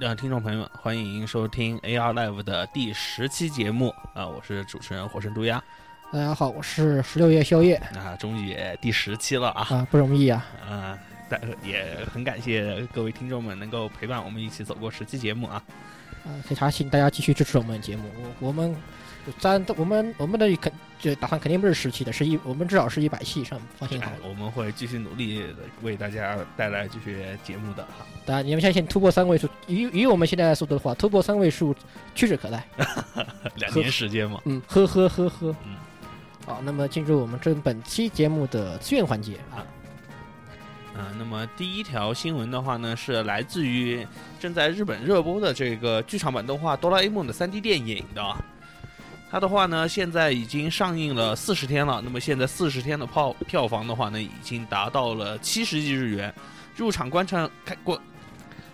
呃，听众朋友们，欢迎收听 AR Live 的第十期节目啊、我是主持人火神毒鸦。大家好，我是十六夜宵夜。啊，终于也第十期了啊，啊，不容易啊。啊，但也很感谢各位听众们能够陪伴我们一起走过十期节目啊，啊，所以还请大家继续支持我们的节目。我我们咱我们我们的肯就打算肯定不是十期的，是一我们至少是一百期以上，放心好了。哎我们会继续努力的为大家带来这些节目的哈。当然，你们相信突破三位数，以以我们现在的速度的话，突破三位数屈指可待。两年时间嘛，嗯，呵呵呵呵。嗯，好，那么进入我们这本期节目的资源环节啊。啊，那么第一条新闻的话呢，是来自于正在日本热播的这个剧场版动画《哆啦 A 梦》的 3D 电影的。它的话呢，现在已经上映了四十天了。那么现在四十天的票票房的话呢，已经达到了七十亿日元。入场观看看观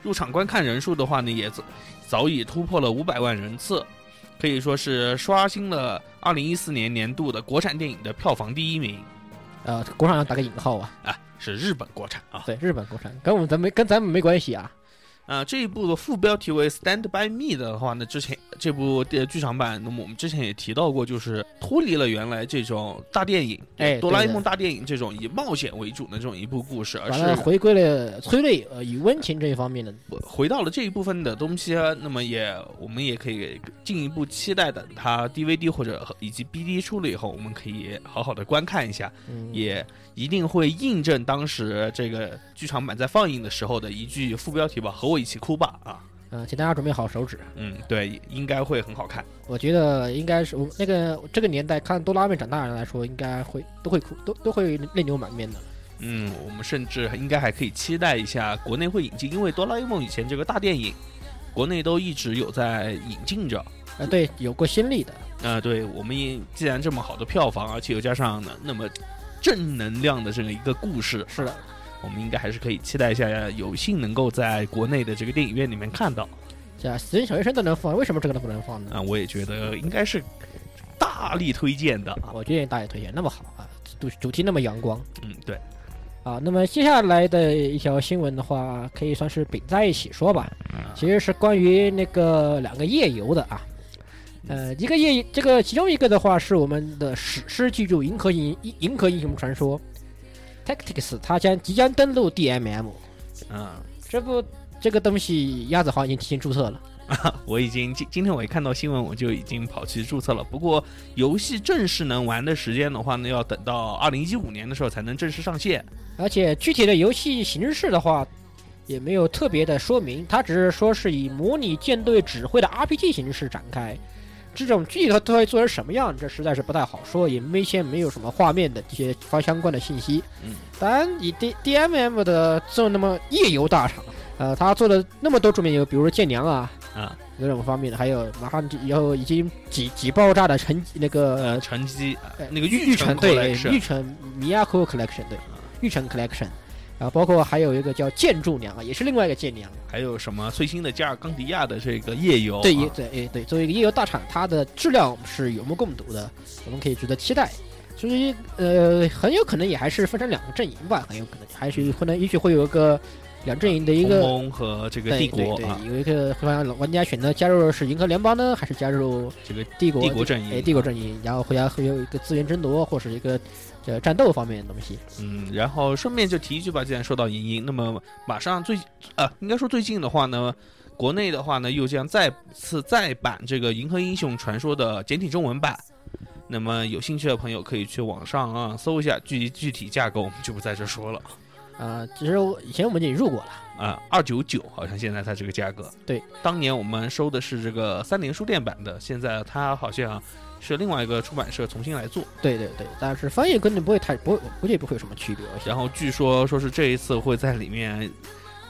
入场观看人数的话呢，也早早已突破了五百万人次，可以说是刷新了二零一四年年度的国产电影的票房第一名呃，国产要打个引号啊。啊，是日本国产啊。对，日本国产跟我们咱没跟咱们没关系啊。啊、这一部的副标题为《Stand by Me》的话呢，之前这部电剧场版，那么我们之前也提到过，就是脱离了原来这种大电影，哎哆啦 A 梦大电影这种以冒险为主的这种一部故事，而，是回归了催泪呃与温情这一方面的。回到了这一部分的东西啊。那么也我们也可以进一步期待，等它 DVD 或者以及 BD 出了以后，我们可以好好的观看一下，嗯，也一定会印证当时这个剧场版在放映的时候的一句副标题吧：“和我一起哭吧！”啊。嗯，请大家准备好手指。嗯，对，应该会很好看。我觉得应该是我那个这个年代看哆啦 A 梦长大的人来说，应该会都会哭，都都会泪流满面的。嗯，我们甚至应该还可以期待一下国内会引进，因为哆啦 A 梦以前这个大电影，国内都一直有在引进着。啊，对，有过先例的。呃，对我们也既然这么好的票房，而且又加上呢那么正能量的这么一个故事，是的，我们应该还是可以期待一下，有幸能够在国内的这个电影院里面看到。这样死人小学生都能放，为什么这个都不能放呢？啊、我也觉得应该是大力推荐的啊。我建议大力推荐，那么好啊，主主题那么阳光嗯，对，啊。那么接下来的一条新闻的话，可以算是并在一起说吧。其实是关于那个两个夜游的啊。呃，一个夜，这个其中一个的话是我们的史诗巨著《银河英银河英雄传说》Tactics，它将即将登陆 DMM。嗯。这部这个东西，鸭子好像已经提前注册了。啊 我已经今今天我一看到新闻，我就已经跑去注册了。不过游戏正式能玩的时间的话呢，要等到二零一五年的时候才能正式上线。而且具体的游戏形式的话，也没有特别的说明，它只是说是以模拟舰队指挥的 RPG 形式展开。这种具体它都会做成什么样，这实在是不太好说，也没先没有什么画面的这些方相关的信息。嗯，当然以 D D M M 的做那么夜游大厂，呃，他做了那么多著名游，比如说剑娘啊啊，这种方面的，还有马上以后已经几几爆炸的成那个呃，成绩呃那个玉玉城对玉城 Miyako Collection 对，玉城 Collection，啊，包括还有一个叫建筑娘啊，也是另外一个建娘。还有什么最新的加尔冈迪亚的这个夜游、啊？对，也对，诶对，作为一个夜游大厂，它的质量是有目共睹的，我们可以值得期待。所以，呃，很有可能也还是分成两个阵营吧，很有可能还是可能，也许会有一个两阵营的一个同盟和这个帝国啊，有一个会让玩家选择加入是银河联邦呢，还是加入这个帝国帝国阵营哎，帝国阵营，然后会要会有一个资源争夺或是一个呃战斗方面的东西。嗯，然后顺便就提一句吧，既然说到银鹰，那么马上最啊，应该说最近的话呢，国内的话呢，又将再次再版这个《银河英雄传说》的简体中文版。那么有兴趣的朋友可以去网上啊搜一下，具具体价格我们就不在这说了啊、其实我以前我们已经入过了，啊，二九九好像现在它这个价格。对，当年我们收的是这个三联书店版的，现在它好像是另外一个出版社重新来做。对对对，但是翻译肯定不会太不会，估计不会有什么区别。然后据说说是这一次会在里面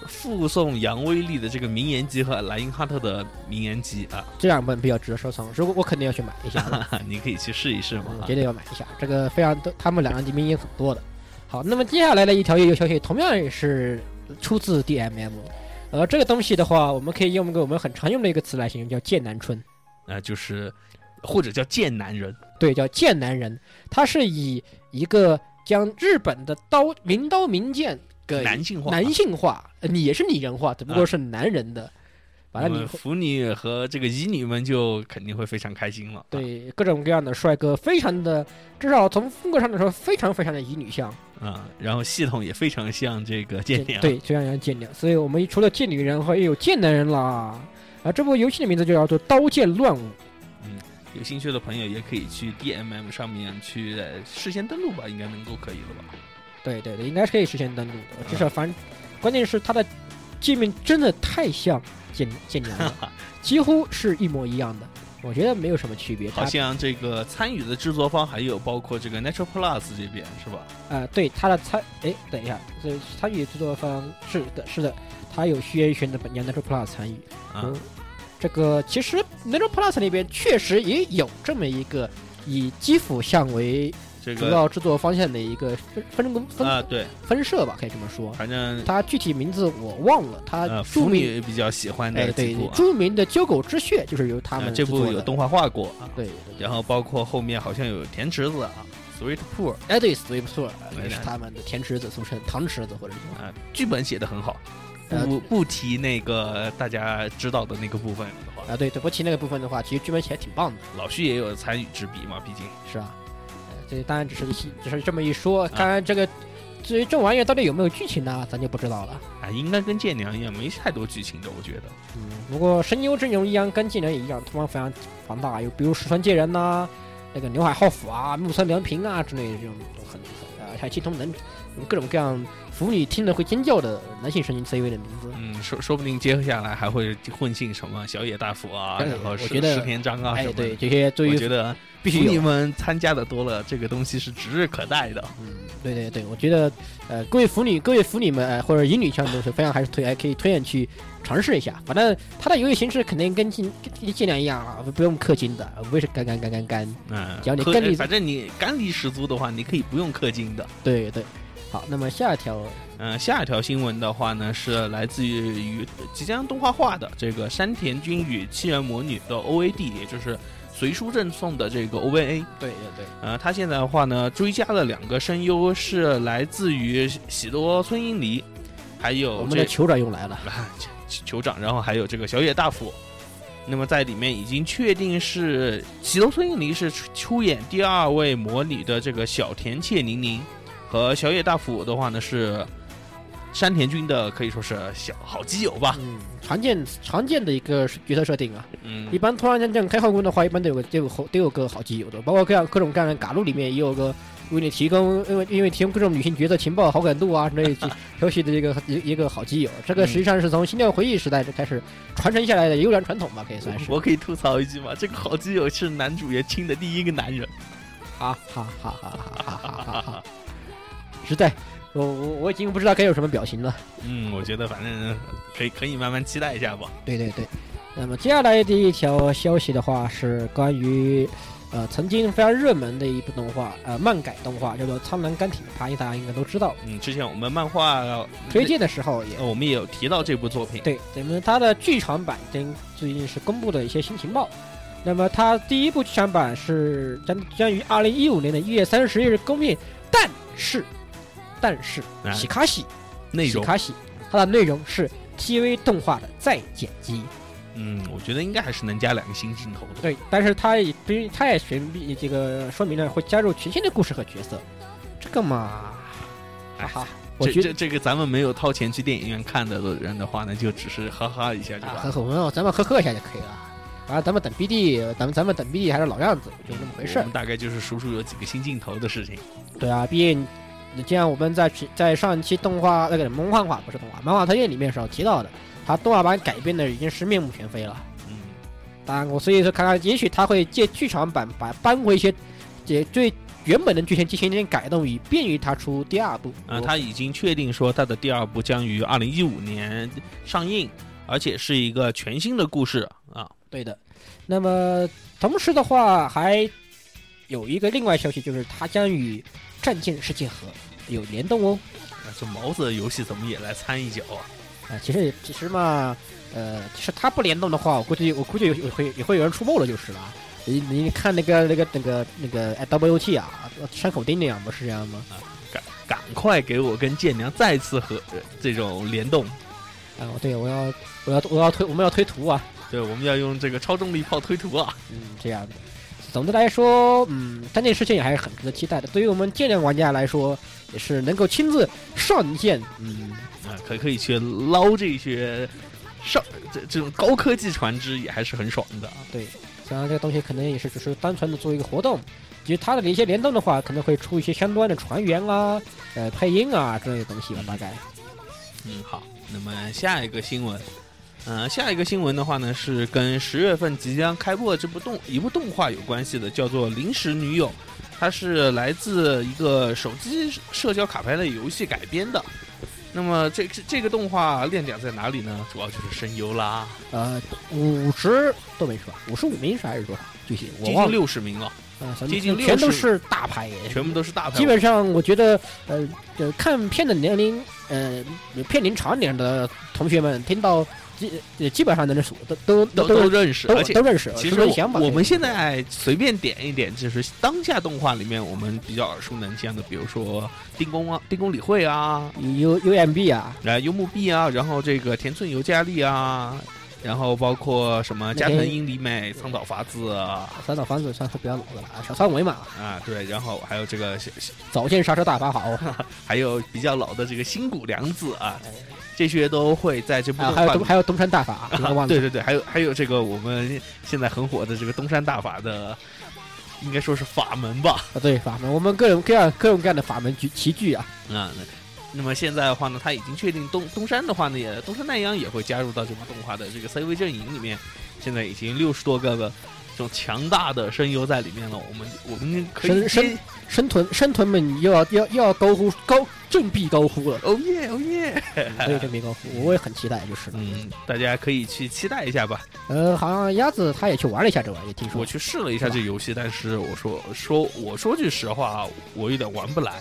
附送杨威力的这个名言集和莱因哈特的名言集啊，这两本比较值得收藏，如果我肯定要去买一下的，你可以去试一试嘛。我绝对要买一下。这个非常多，他们两人的名言很多的。好，那么接下来的一条业务消息同样也是出自 DMM，呃，这个东西的话，我们可以用一个我们很常用的一个词来形容，叫剑南春。呃，就是或者叫贱男人，对，叫剑男人，他是以一个将日本的刀名刀名剑给男性化，男性化，呃你也是拟人化，只不过是男人的，把它拟么腐女和这个乙女们就肯定会非常开心了。啊，对各种各样的帅哥，非常的，至少从风格上来说，非常非常的乙女像，啊，然后系统也非常像这个剑娘，对，非常像剑娘，所以我们除了剑女人，还有剑男人啦。啊，这部游戏的名字就叫做《刀剑乱舞》。有兴趣的朋友也可以去 DMM 上面去呃事先登录吧，应该能够可以了吧？对对对，应该是可以事先登录的。至少反正，关键是它的界面真的太像剑剑娘了，几乎是一模一样的。我觉得没有什么区别。好像这个参与的制作方还有包括这个 Natural Plus 这边是吧？呃，对它的参，哎，等一下，这参与制作方是的，是的，它有虚渊玄的本家 Natural Plus 参与。啊嗯，这个其实 Natural Plus 那边确实也有这么一个以基辅向为主要制作方向的一个分分工分啊对，分社吧，可以这么说。反正它具体名字我忘了，它著名女比较喜欢哎对的几部啊，著名的《鸠狗之血》就是由他呃们这部有动画化过啊，对，对然后包括后面好像有甜池子啊，Sweet Pool 哎对对也是他们的甜池子，俗称糖池子或者是啊，剧本写的很好，呃不不提那个大家知道的那个部分的话，啊对对不提那个部分的话，其实剧本写的挺棒的，老徐也有参与之笔嘛，毕竟是吧？呃，这当然只是一只是这么一说，当然这个至于这玩意儿到底有没有剧情呢，咱就不知道了。啊，应该跟剑娘一样，没太多剧情的，我觉得。嗯，不过声优阵容一样，跟剑娘也一样，同样非常庞大，有比如石川界人呐、那个刘海浩辅啊、木村良平啊之类的这种都很很啊，还有七通能有各种各样腐女听了会尖叫的男性声音 CV 的名字。嗯，说说不定接下来还会混进什么小野大辅啊，然后石我觉得石田章啊什哎。对，这些对于我觉得必须有。腐女们参加的多了，这个东西是指日可待的。嗯，对对对，我觉得呃，各位腐女、各位腐女们，呃，或者乙女向都是非常还是推，还可以推荐去尝试一下。反正它的游戏形式肯定跟尽跟尽量一样啊，不用氪金的，无非是干干干干干。嗯，只要你干力反正你干力十足的话，你可以不用氪金的。对对。好，那么下一条嗯，下一条新闻的话呢，是来自于于即将动画化的这个山田君与七人魔女的 OAD，也就是随书赠送的这个 OVA。对对对，呃，他现在的话呢，追加了两个声优，是来自于喜多村英梨，还有我们的酋长又来了。啊 酋长，然后还有这个小野大辅。那么在里面已经确定是喜多村英梨是出出演第二位魔女的这个小田切宁宁，和小野大辅的话呢是山田君的可以说是小好基友吧。嗯，常见常见的一个角色设定啊。嗯一般突然间这种开后宫的话，一般都有个都有后都有个好基友的，包括各样各种各样的嘎路里面也有个为你提供，因为因为提供各种女性角色情报、好感度啊之类的消息的一个一一个好基友。这个实际上是从《心跳回忆》时代就开始传承下来的优良传统吧，可以算是。我可以吐槽一句吗？这个好基友是男主角亲的第一个男人。哈哈哈哈哈哈哈哈哈！实在，我我我已经不知道该有什么表情了。嗯，我觉得反正可以可以慢慢期待一下吧。对对对，那么接下来的一条消息的话是关于，呃，曾经非常热门的一部动画，呃，漫改动画叫做《苍蓝钢铁爬大家应该都知道。嗯，之前我们漫画推荐的时候也呃，我们也有提到这部作品。对，咱们它的剧场版跟最近是公布的一些新情报。那么它第一部剧场版是将将于二零一五年的一月三十日公映，但是，但是啊喜卡西内容，喜卡西，它的内容是 TV 动画的再剪辑。嗯，我觉得应该还是能加两个新镜头的。对，但是它也对于它也神秘这个说明了会加入全新的故事和角色，这个嘛，哈哈，我觉得这这个咱们没有掏钱去电影院看的的人的话呢，就只是哈哈一下就啊，完了。呵呵，咱们呵呵一下就可以了。然后咱们等 BD，咱们咱们等 BD 还是老样子，就这么回事我们。大概就是数数有几个新镜头的事情。对啊，毕竟既然我们在在上一期动画那个漫画不是动画漫画推荐里面时候提到的，它动画版改编的已经是面目全非了。嗯，当然，我所以说看看，也许他会借剧场版把搬回一些，也对原本的剧情进行一点改动，以便于他出第二部。啊，他已经确定说他的第二部将于二零一五年上映，而且是一个全新的故事啊。对的。那么同时的话，还有一个另外消息，就是它将与《战舰世界和》有联动哦。那这毛子的游戏怎么也来掺一脚啊？啊，其实其实嘛，呃，其实它不联动的话，我估计我估计有会也会有人出没了就是了。你你看那个那个那个那个 WT 啊，山口丁那样不是这样吗？啊赶赶快给我跟剑娘再次和呃这种联动，啊，对，我要我要我要推我们要推图啊，对，我们要用这个超重力炮推图啊。嗯，这样的。总的来说，嗯，这件事情也还是很值得期待的。对于我们剑量玩家来说，也是能够亲自上剑，嗯，啊，可可以去捞这些上这这种高科技船只，也还是很爽的啊。对。当然，这个东西可能也是只是单纯的做一个活动，其实它的一些联动的话，可能会出一些相关的船员啊、呃配音啊之类的东西吧，大概。嗯，好。那么下一个新闻，嗯，下一个新闻的话呢，是跟十月份即将开播的这部动一部动画有关系的，叫做《临时女友》，它是来自一个手机社交卡牌类游戏改编的。那么这这这个动画亮点在哪里呢？主要就是声优啦。呃，五十都没说？五十五名是还是多少？具体我忘接近六十名了。呃，接近六全都是大牌，全部都是大牌。基本上我觉得，呃，看片的年龄，呃，片龄长点的同学们听到。基基本上能认识，都都都都认识，而且都认识。其实我们现在随便点一点，就是当下动画里面我们比较耳熟能详的，比如说丁公啊、丁公理会啊、U U M B 啊、来幽木 B 啊，然后这个田村由佳丽啊，然后包括什么加藤英里美、苍岛法子、苍岛法子算是比较老的了，小仓唯嘛啊，对，然后还有这个早见刹车大法好，还有比较老的这个新谷良子啊。这些都会在这部还有东还有东山大法啊，对对对，还有还有这个我们现在很火的这个东山大法的，应该说是法门吧？啊，对法门，我们各种各样各种各样的法门齐齐聚啊。啊，那么现在的话呢，他已经确定东东山的话呢，也东山奈央也会加入到这部动画的这个 CV 阵营里面。现在已经六十多个的这种强大的声优在里面了，我们我们可以生生屯生屯们又要要又要高呼高。振臂高呼了！哦耶，哦耶！对，振臂高呼，我也很期待，就是了嗯，大家可以去期待一下吧。呃，好像鸭子他也去玩了一下这玩意，听说我去试了一下这游戏，但是我说说我说句实话，我有点玩不来。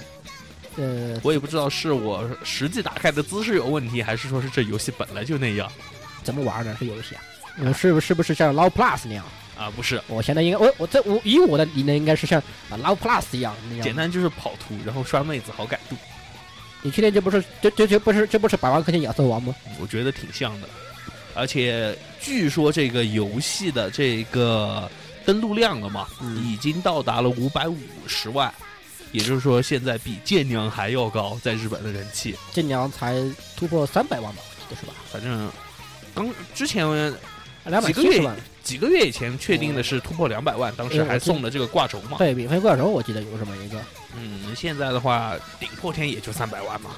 呃，我也不知道是我实际打开的姿势有问题，还是说是这游戏本来就那样。怎么玩呢？这游戏啊？是不是不是像 Low Plus 那样啊？不是，我现在应该我我这我以我的理念应该是像啊 Love Plus 一样那样，简单就是跑图，然后刷妹子好感度。你确定这不是这这这不是这不是百万块钱亚瑟王吗？我觉得挺像的，而且据说这个游戏的这个登录量了嘛，已经到达了五百五十万，也就是说现在比剑娘还要高，在日本的人气。剑娘才突破三百万吧，我记得是吧？反正刚之前两百几个月几个月以前确定的是突破两百万，当时还送了这个挂轴嘛？对，免费挂轴，我记得有这么一个。嗯，现在的话顶破天也就三百万嘛，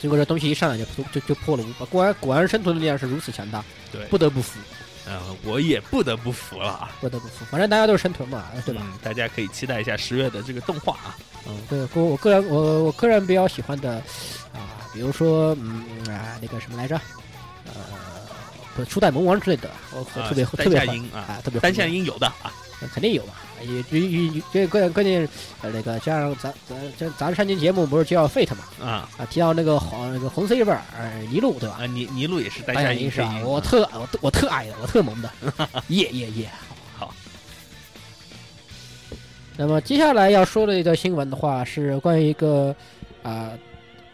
结果这东西一上来就就就破了五百，果然果然生存的力量是如此强大，对，不得不服，嗯，我也不得不服了，不得不服，反正大家都是生存嘛，对吧？大家可以期待一下十月的这个动画啊，嗯，对，我我个人我我个人比较喜欢的啊，比如说嗯啊那个什么来着，呃，不初代萌王之类的，我特别特别啊，特别单向音有的啊。肯定有嘛，也与与这关关键呃那个加上咱咱这咱上期节目不是叫 Fate 嘛啊啊提到那个红那个红 C 本呃尼禄对吧？啊尼尼禄也是单下音是吧？我特我我特爱的我特萌的 耶耶耶 好。那么接下来要说的一个新闻的话是关于一个啊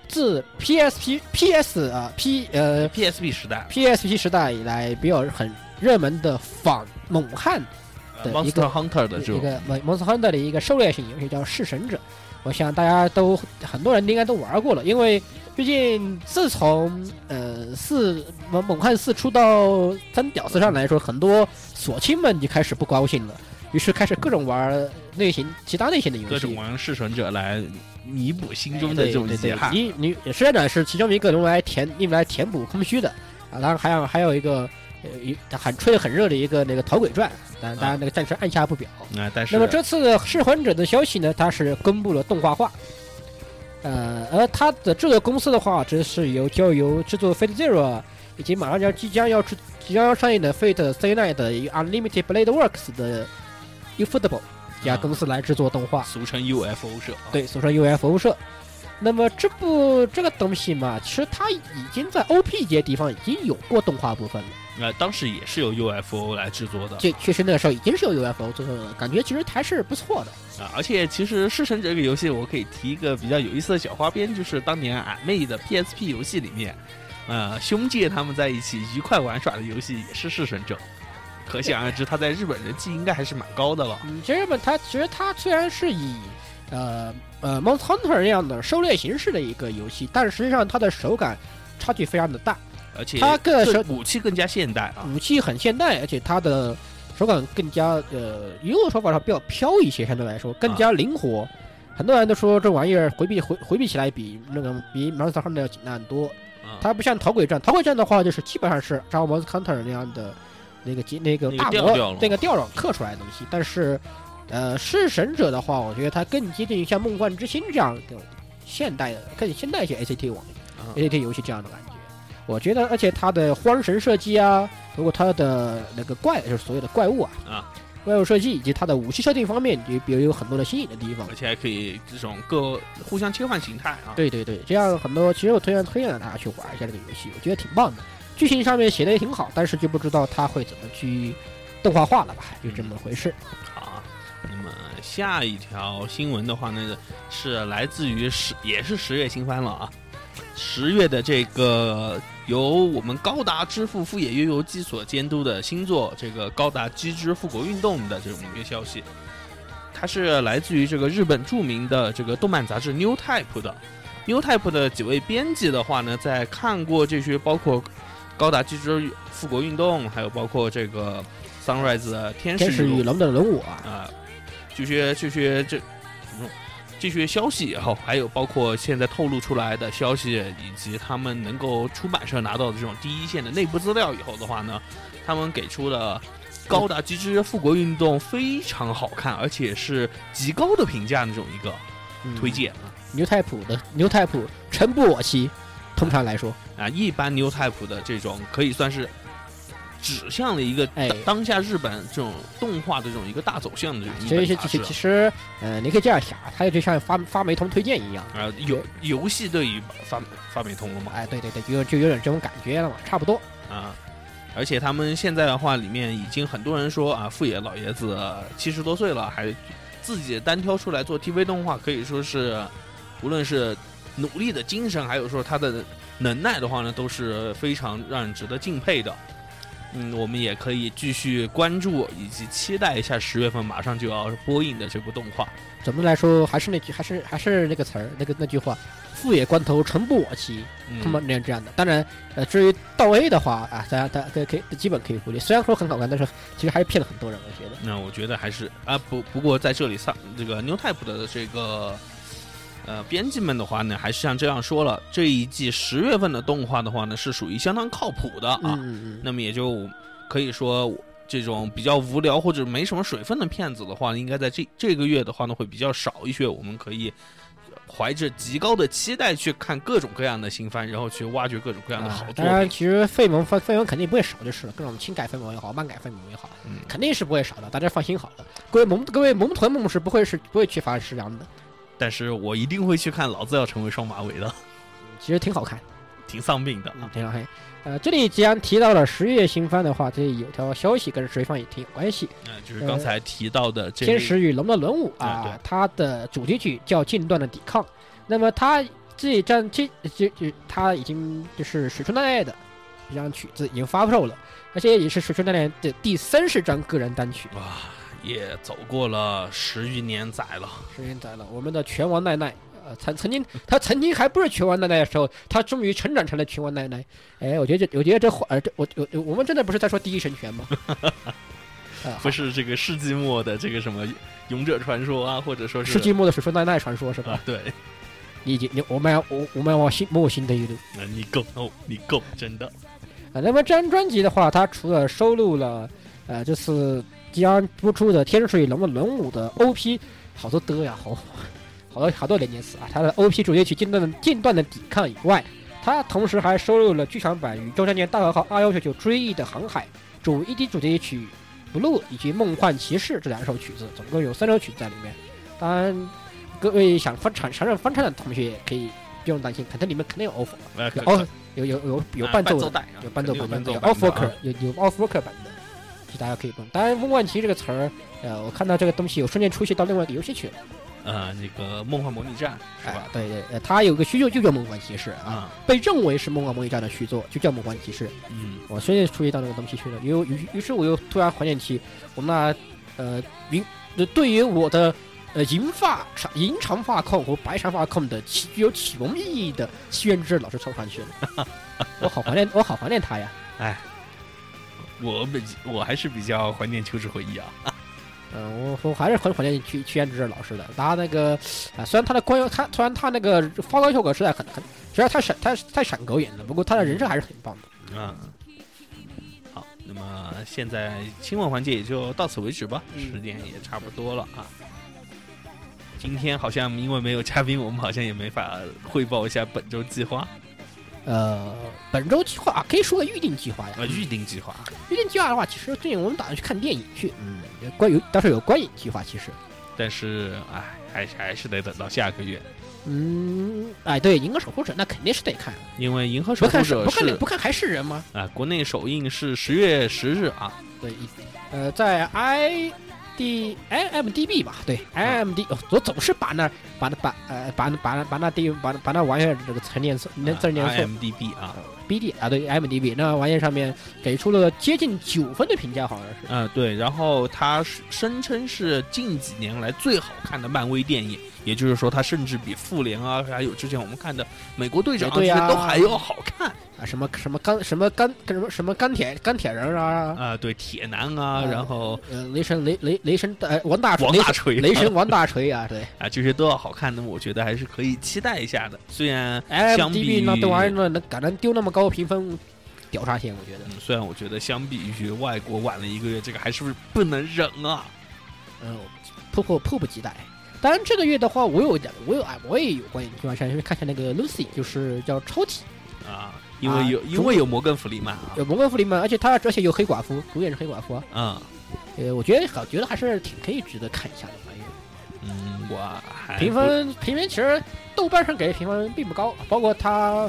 自 PSP PS 啊 P 呃 PSP 时代 PSP 时代以来比较很热门的仿猛汉。一个 Hunter 的一个 Monster Hunter 的一个狩猎型游戏叫《弑神者》，我想大家都很多人应该都玩过了，因为毕竟自从呃四猛猛汉四出到三屌丝上来说，很多锁亲们就开始不高兴了，于是开始各种玩类型其他类型的游戏，各种玩弑神者来弥补心中的这种遗憾。你你弑神者是其中一个用来填用来填补空虚的啊，当然还有还有一个呃。一很吹的很热的一个那个《逃鬼传》，但当然那个暂时按下不表。啊，但是那么这次的《噬魂者》的消息呢，它是公布了动画化。呃，而它的制作公司的话，这是由交由制作《Fate Zero》以及马上要即将要出即将要上映的《Fate Stay Night》的 Unlimited Blade Works 的 Ufotable 家公司来制作动画，俗称 UFO 社。对，俗称 UFO 社。那么这部这个东西嘛，其实它已经在 OP 节地方已经有过动画部分了。呃，当时也是由 UFO 来制作的这确实那个时候已经是由 UFO 制作的，感觉其实还是不错的。啊。而且其实《弑神者》这个游戏，我可以提一个比较有意思的小花边，就是当年俺妹的 PSP 游戏里面，呃，兄弟他们在一起愉快玩耍的游戏也是《弑神者》。可想而知，他在日本人气应该还是蛮高的了。嗯，其实日本它其实它虽然是以呃呃 Monster Hunter 那样的狩猎形式的一个游戏，但是实际上它的手感差距非常的大，而且它更这是武器更加现代啊。武器很现代，而且它的手感更加呃，以我的说法上比较飘一些，相对来说更加灵活。很多人都说这玩意儿回避回回避起来比那个比 Monster Hunter 要简单很多。啊它不像逃鬼战，逃鬼战的话就是基本上是照 Monster Hunter 那样的那个机那个那个大调调了模那个调调刻出来的东西，但是呃，弑神者的话，我觉得它更接近于像梦幻之星这样的现代的更现代一些 ACT 网啊 ACT 游戏这样的感觉。我觉得，而且它的荒神设计啊，包括它的那个怪，就是所有的怪物啊，啊，怪物设计以及它的武器设定方面，也比如有很多的新颖的地方而。且还可以这种各互相切换形态啊。对对对，这样很多，其实我推荐推荐大家去玩一下这个游戏，我觉得挺棒的。剧情上面写的也挺好，但是就不知道他会怎么去动画化了吧，就这么回事。好，那么下一条新闻的话呢，是来自于十，也是十月新番了啊。十月的这个由我们高达之父富野悠游基所监督的新作，这个高达机之复国运动的这种一个消息，它是来自于这个日本著名的这个动漫杂志 New Type 的。New Type 的几位编辑的话呢，在看过这些包括高达机之复国运动，还有包括这个 Sunrise 天天使与龙的人物啊，啊，这些这些这嗯这些消息以后，还有包括现在透露出来的消息，以及他们能够出版社拿到的这种第一线的内部资料以后的话呢，他们给出了高达机之复国运动非常好看，而且是极高的评价那种一个嗯推荐啊。牛太普的牛太普诚不我欺，通常来说，啊，一般 New Type 的这种可以算是指向了一个哎当当下日本这种动画的这种一个大走向的这种一其实其实其实呃，你可以这样想，它就像发发霉通推荐一样。啊，游游戏对于发发霉通了嘛哎，对对对，就就有点这种感觉了嘛，差不多。啊，而且他们现在的话，里面已经很多人说啊，富野老爷子七十多岁了，还自己单挑出来做 TV 动画，可以说是无论是努力的精神，还有说他的能耐的话呢，都是非常让人值得敬佩的。嗯，我们也可以继续关注以及期待一下十月份马上就要播映的这部动画。总的来说，还是那句，还是还是那个词儿，那个那句话，富野关头诚不我欺，嗯他们那样这样的。当然，呃，至于到 A 的话啊，大家大家可以可以基本可以忽略。虽然说很好看，但是其实还是骗了很多人，我觉得。那我觉得还是啊不不过在这里上这个 New Type 的这个呃编辑们的话呢，还是像这样说了，这一季十月份的动画的话呢，是属于相当靠谱的啊。那么也就可以说，这种比较无聊或者没什么水分的片子的话，应该在这这个月的话呢会比较少一些。我们可以怀着极高的期待去看各种各样的新番，然后去挖掘各种各样的好作啊当然，品。其实费蒙费费蒙肯定不会少就是了，各种轻改费蒙也好，慢改费蒙也好，嗯肯定是不会少的，大家放心好了。各位萌各位萌豚梦是不会是不会缺乏食粮的，但是我一定会去看，老子要成为双马尾的，其实挺好看。挺丧命的。嗯，挺好看。呃，这里既然提到了十月新番的话，这里有条消息跟水放也挺有关系，啊、就是刚才提到的这《天使与龙的轮舞》啊它的主题曲叫《近段的抵抗》。那么它这一张这这这，它已经就是水村奈奈的这张曲子已经发售了，而且也是水村奈奈的第三十张个人单曲。哇，也走过了十余年载了。十余年载了，我们的拳王奈奈，呃，曾曾经他曾经还不是拳王奈奈的时候，他终于成长成了拳王奈奈。哎，我觉得这，我觉得这话，呃，这我我我们真的不是在说第一神拳吗？啊，不是这个世纪末的这个什么勇者传说啊，或者说是世纪末的水说奈奈传说是吧？啊，对，你已经你我们要我我们要往新末新的一路。那你够哦，你够真的啊，那么这张专辑的话，它除了收录了呃这次即将播出的《天水龙的龙舞》的 OP，好多的呀，好 好多好多连接词啊，它的 OP 主题曲《间断的间断的抵抗》以外，它同时还收录了剧场版《宇宙战舰大和号二幺九九追忆的航海》主 ED 主题曲《Blue》以及《梦幻骑士》这两首曲子，总共有三首曲子在里面。当然各位想翻唱想让翻唱的同学可以不用担心，肯定里面肯定有呃有有有有伴奏有伴奏版的，有有伴奏版 off 的 worker 啊有有 off worker 版的，大家可以不用。当然，梦幻棋这个词儿，呃，我看到这个东西我瞬间出现到另外一个游戏去了，呃那个梦幻模拟战是哎吧？对对，呃，它有个续作就叫梦幻骑士啊，啊被认为是梦幻模拟战的续作，就叫梦幻骑士。嗯我瞬间出现到那个东西去了，于于于是我又突然怀念起我那呃云呃对于我的呃银发长银长发控和白长发控的启具有启蒙意义的七元之老师凑上去了，我好怀念我好怀念他呀。我比我还是比较怀念秋之回忆啊。嗯，我我还是很怀念屈屈原之老师的。他那个啊，虽然他的光他虽然他那个发光效果实在很很，实在太闪太太闪狗眼了，不过他的人设还是很棒的。嗯，好，那么现在新闻环节也就到此为止吧，时间也差不多了啊。今天好像因为没有嘉宾，我们好像也没法汇报一下本周计划呃，本周计划啊，可以说个预定计划呀。啊，预定计划。预定计划的话，其实最近我们打算去看电影去，嗯，关有倒是有观影计划，其实，但是哎，还还是得等到下个月，嗯，哎，对，《银河守护者》那肯定是得看，因为《银河守护不看不看不看还是人吗？啊，国内首映是十月十日啊，对，呃，在 i d IMDB 吧，对，IMD，哦我总是把那把那把呃把那把那把那地把那把那玩意儿这个词念错，那字儿念错 IMDB 啊，，BD 啊，对，IMDB 那玩意儿上面给出了接近九分的评价，好像是。嗯、对，然后它是声称是近几年来最好看的漫威电影，也就是说，它甚至比复联啊，还有之前我们看的美国队长啊都还要好看啊，什么什么钢什么钢什么什么钢铁钢铁人啊，啊、对，铁男啊，啊然后呃，雷神雷雷雷神呃王大王大锤、雷神王大锤啊，对啊，这些都要好看，那么我觉得还是可以期待一下的。虽然相比，IMDB 那这玩意儿呢，能敢能丢那么高评分，屌炸天，我觉得。嗯，虽然我觉得相比于外国晚了一个月，这个还是不是不能忍啊？嗯，迫迫迫不及待。当然，这个月的话，我有两，我有啊，我也有观影计划，想去看下那个 Lucy，就是叫超体，啊，因为有、啊因为有摩根弗里曼啊，有摩根弗里曼，而且他而且有黑寡妇，主演是黑寡妇啊。嗯呃，我觉得好，觉得还是挺可以值得看一下的玩意儿。嗯，我还评分评分其实豆瓣上给的评分并不高，包括他，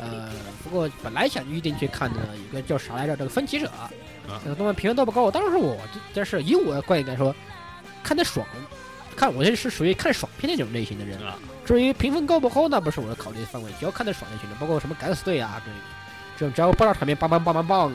呃，不过本来想预定去看的一个叫啥来着，这个分歧者，这个动漫评分都不高。当时我但是以我的观点来说，看得爽，看我这是属于看爽片那种类型的人。啊，至于评分高不高，那不是我的考虑范围，只要看得爽就行了。包括什么敢死队啊，这这种只要爆炸场面，棒棒棒棒棒，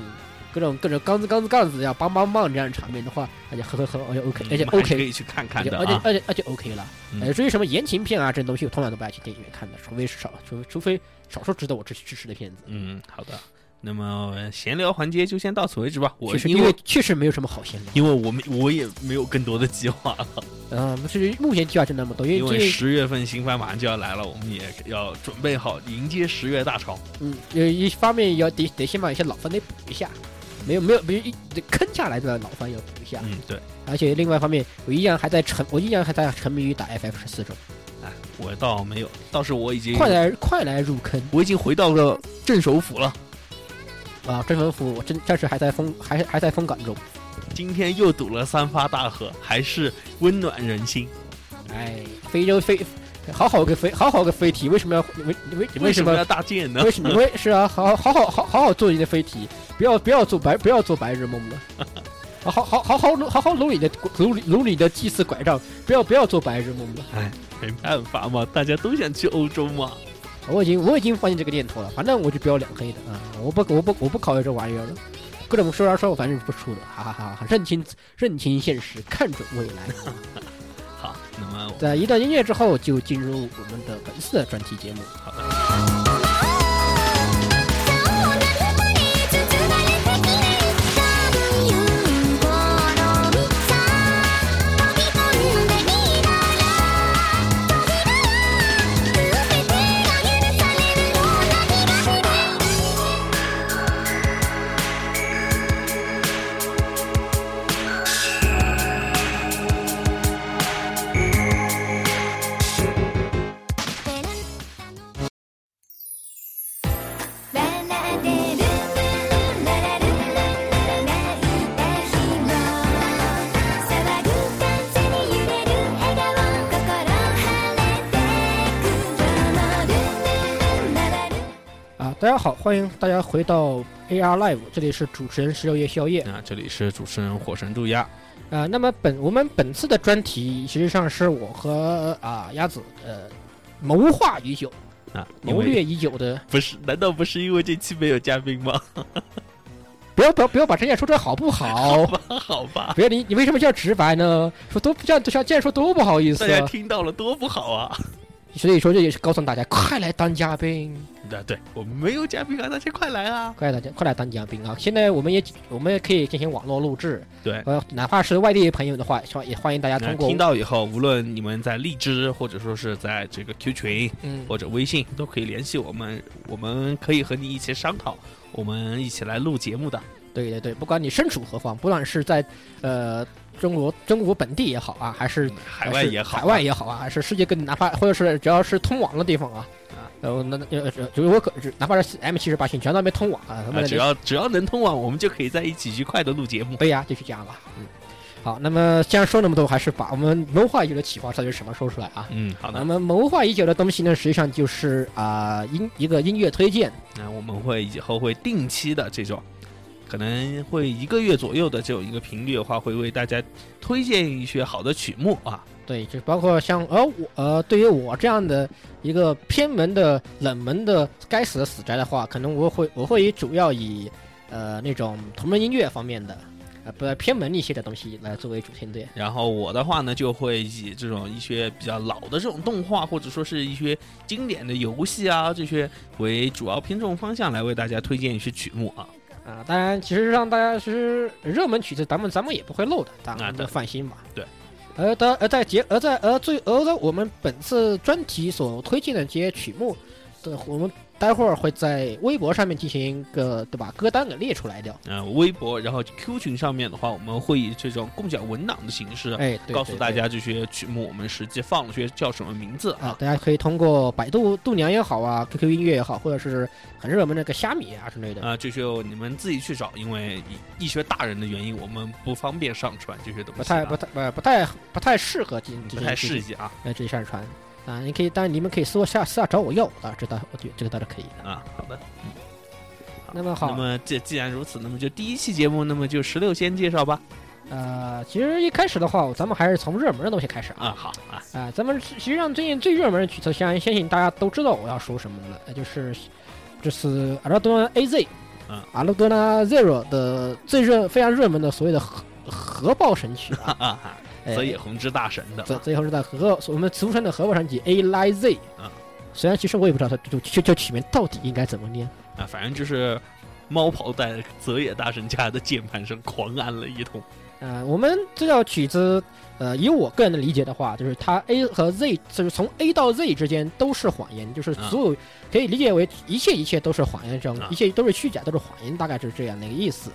各种各种杠子杠子杠子呀，棒棒棒这样的场面的话，那就呵呵呵，而且 OK，而且嗯我们还是可以去看看的啊。而且而且 OK 了。嗯呃，至于什么言情片啊这种东西，我通常都不爱去电影院看的，除非是少，除除非少数值得我支支持的片子。嗯，好的。那么闲聊环节就先到此为止吧。我是，因为确实没有什么好闲聊。因为我们我也没有更多的计划了，嗯，不是目前计划就那么多，因因为十月份新番马上就要来了，我们也要准备好迎接十月大潮。嗯，有一方面要得得先把一些老番得补一下，没有没有，没有一坑下来的老番要补一下。嗯，对。而且另外一方面，我依然还在沉，我依然还在沉迷于打 FF 十四中。哎，我倒没有，倒是我已经快来快来入坑我已经回到了镇守府了。啊！真文府我真暂时还在封还还在封港中。今天又堵了三发大河，还是温暖人心。哎，非洲飞，好好个飞，好好个飞体，为什么要为为为什么要大剑呢？为什么？为是啊，好好好好好好好做你的飞体，不要不要做白不要做白日梦了。好好好好好好好努你的努你努你的祭祀拐杖，不要不要做白日梦了。哎，没办法嘛，大家都想去欧洲嘛。我已经我已经放弃这个念头了，反正我就不要两黑的啊！我不我不我不考虑这玩意儿了，各种说啥说，我反正是不出的，哈哈哈哈！认清认清现实，看准未来。好，那么在一段音乐之后，就进入我们的本次的专题节目。好的。大家好，欢迎大家回到 AR Live，这里是主持人十六夜宵夜啊，这里是主持人火神渡鸦。啊，那么本我们本次的专题实际上是我和啊鸭子呃谋划已久啊，谋略已久的，不是？难道不是因为这期没有嘉宾吗？不要不要不要把这件说出来好不好？好吧，好吧。不要你你为什么叫直白呢？说多这样这样说多不好意思，大家听到了多不好啊。所以说这也是告诉大家，快来当嘉宾。对，对我们没有嘉宾啊，大家快来啊！快来大家快来当嘉宾啊！现在我们也我们也可以进行网络录制。对，呃，哪怕是外地朋友的话，欢也欢迎大家通过听到以后，无论你们在荔枝或者说是在这个 Q 群，嗯，或者微信，都可以联系我们，我们可以和你一起商讨，我们一起来录节目的。对对对，不管你身处何方，不管是在呃中国中国本地也好啊，还是海外也好，海外也好啊，还是世界各地，哪怕或者是只要是通网的地方啊，呃，那呃就是我可哪怕是 M 七十八星，只要那边通网啊，他们只要只要能通网，我们就可以在一起愉快的录节目。对呀，就是这样了。嗯，好，那么既然说那么多，还是把我们谋划已久的企划到底是什么说出来啊？嗯，好的。那么谋划已久的东西呢，实际上就是啊音一个音乐推荐。那我们会以后会定期的这种。可能会一个月左右的这种一个频率的话，会为大家推荐一些好的曲目啊。对，就包括像而我呃，对于我这样的一个偏门的冷门的该死的死宅的话，可能我会我会以主要以呃那种同人音乐方面的呃不偏门一些的东西来作为主线队。然后我的话呢，就会以这种一些比较老的这种动画，或者说是一些经典的游戏啊这些为主要偏重方向来为大家推荐一些曲目啊。啊，当然，其实让大家其实热门曲子，咱们咱们也不会漏的，大家都放心吧。对。而的而在结而在而最而在我们本次专题所推荐的这些曲目的，我们待会儿会在微博上面进行一个对吧歌单给列出来掉。嗯，微博，然后 Q 群上面的话，我们会以这种共享文档的形式，哎，告诉大家这些曲目我们实际放了些叫什么名字啊？大家可以通过百度度娘也好啊，QQ 音乐也好，或者是很热门那个虾米啊之类的啊，这些你们自己去找，因为一些大人的原因，我们不方便上传这些东西，不太不太不不太不太适合进，不太适宜啊，来这上传。啊，你可以，当然你们可以私下私下找我要，啊，这倒我觉得这个倒是可以的啊。好的，那么好，那么既既然如此，那么就第一期节目，那么就十六先介绍吧。呃，其实一开始的话，咱们还是从热门的东西开始啊。好啊，啊，咱们实际上最近最热门的曲子，相相信大家都知道我要说什么了，那就是这是阿拉多纳 A Z，嗯，阿拉多纳 Zero 的最热非常热门的所谓的核核爆神曲啊。泽野弘之大神的，泽泽野弘之大和，我们俗称的核爆神曲 A L Z 啊。虽然其实我也不知道它就就就曲名到底应该怎么念啊，反正就是猫跑在泽野大神家的键盘上狂按了一通。呃，我们这道曲子，呃，以我个人的理解的话，就是它 A 和 Z，就是从 A 到 Z 之间都是谎言，就是所有可以理解为一切一切都是谎言，这样一切都是虚假，都是谎言，大概是这样的一个意思。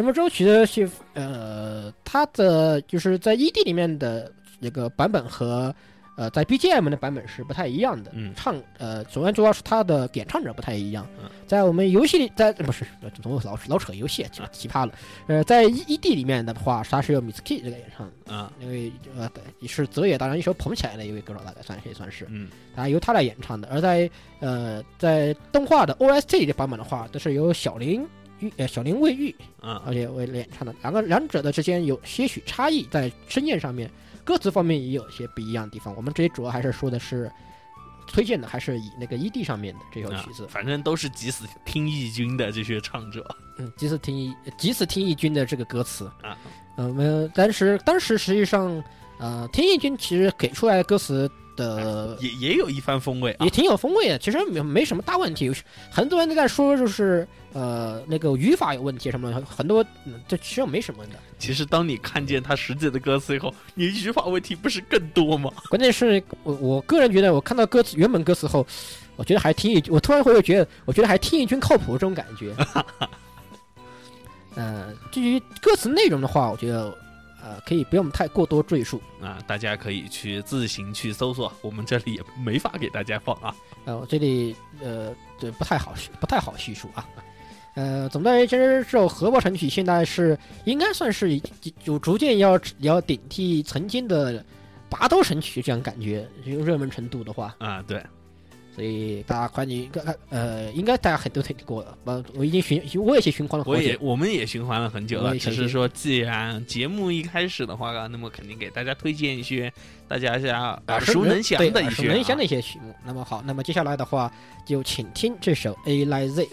那么这首曲子是呃，它的就是在 ED 里面的那个版本和呃在 BGM 的版本是不太一样的。嗯，唱呃，首先主要是它的演唱者不太一样。嗯，在我们游戏里，在不是总老老扯游戏，奇奇葩了。呃，在 ED 里面的话，它是由 Mitsuki 这个演唱的。啊，因为呃，也是泽野大然一手捧起来的一位歌手，大概算可以算是。嗯，啊，由他来演唱的。而在呃，在动画的 OST 的版本的话，都是由小林。玉呃，小林未玉啊，而且为演唱的两个两者的之间有些许差异，在声线上面、歌词方面也有些不一样的地方。我们这里主要还是说的是推荐的，还是以那个 ED 上面的这首曲子，反正都是急死听义军的这些唱者，嗯，急死听义急死听义军的这个歌词啊，我们当时当时实际上呃，听义军其实给出来的歌词。的也也有一番风味，也挺有风味的。其实没没什么大问题，很多人都在说，就是呃那个语法有问题什么的，很多这其实没什么的。其实当你看见他实际的歌词以后，你语法问题不是更多吗？关键是我我个人觉得，我看到歌词原本歌词后，我觉得还听一，我突然会觉得，我觉得还听一军靠谱这种感觉。呃，至于歌词内容的话，我觉得。呃，可以不用太过多赘述啊，大家可以去自行去搜索，我们这里也没法给大家放啊。呃，我这里呃，对不太好不太好叙述啊。呃，总的来说，这首《荷包神曲》现在是应该算是就逐渐要要顶替曾经的《拔刀神曲》这样感觉，就热门程度的话啊，对，所以大家欢迎，呃，应该大家很多听过，我我已经循我也去循环了，我也我们也循环了很久了。只是说，既然节目一开始的话，那么肯定给大家推荐一些大家家耳熟能详的耳熟能详的一些曲目。那么好，那么接下来的话，就请听这首《A Like Z》。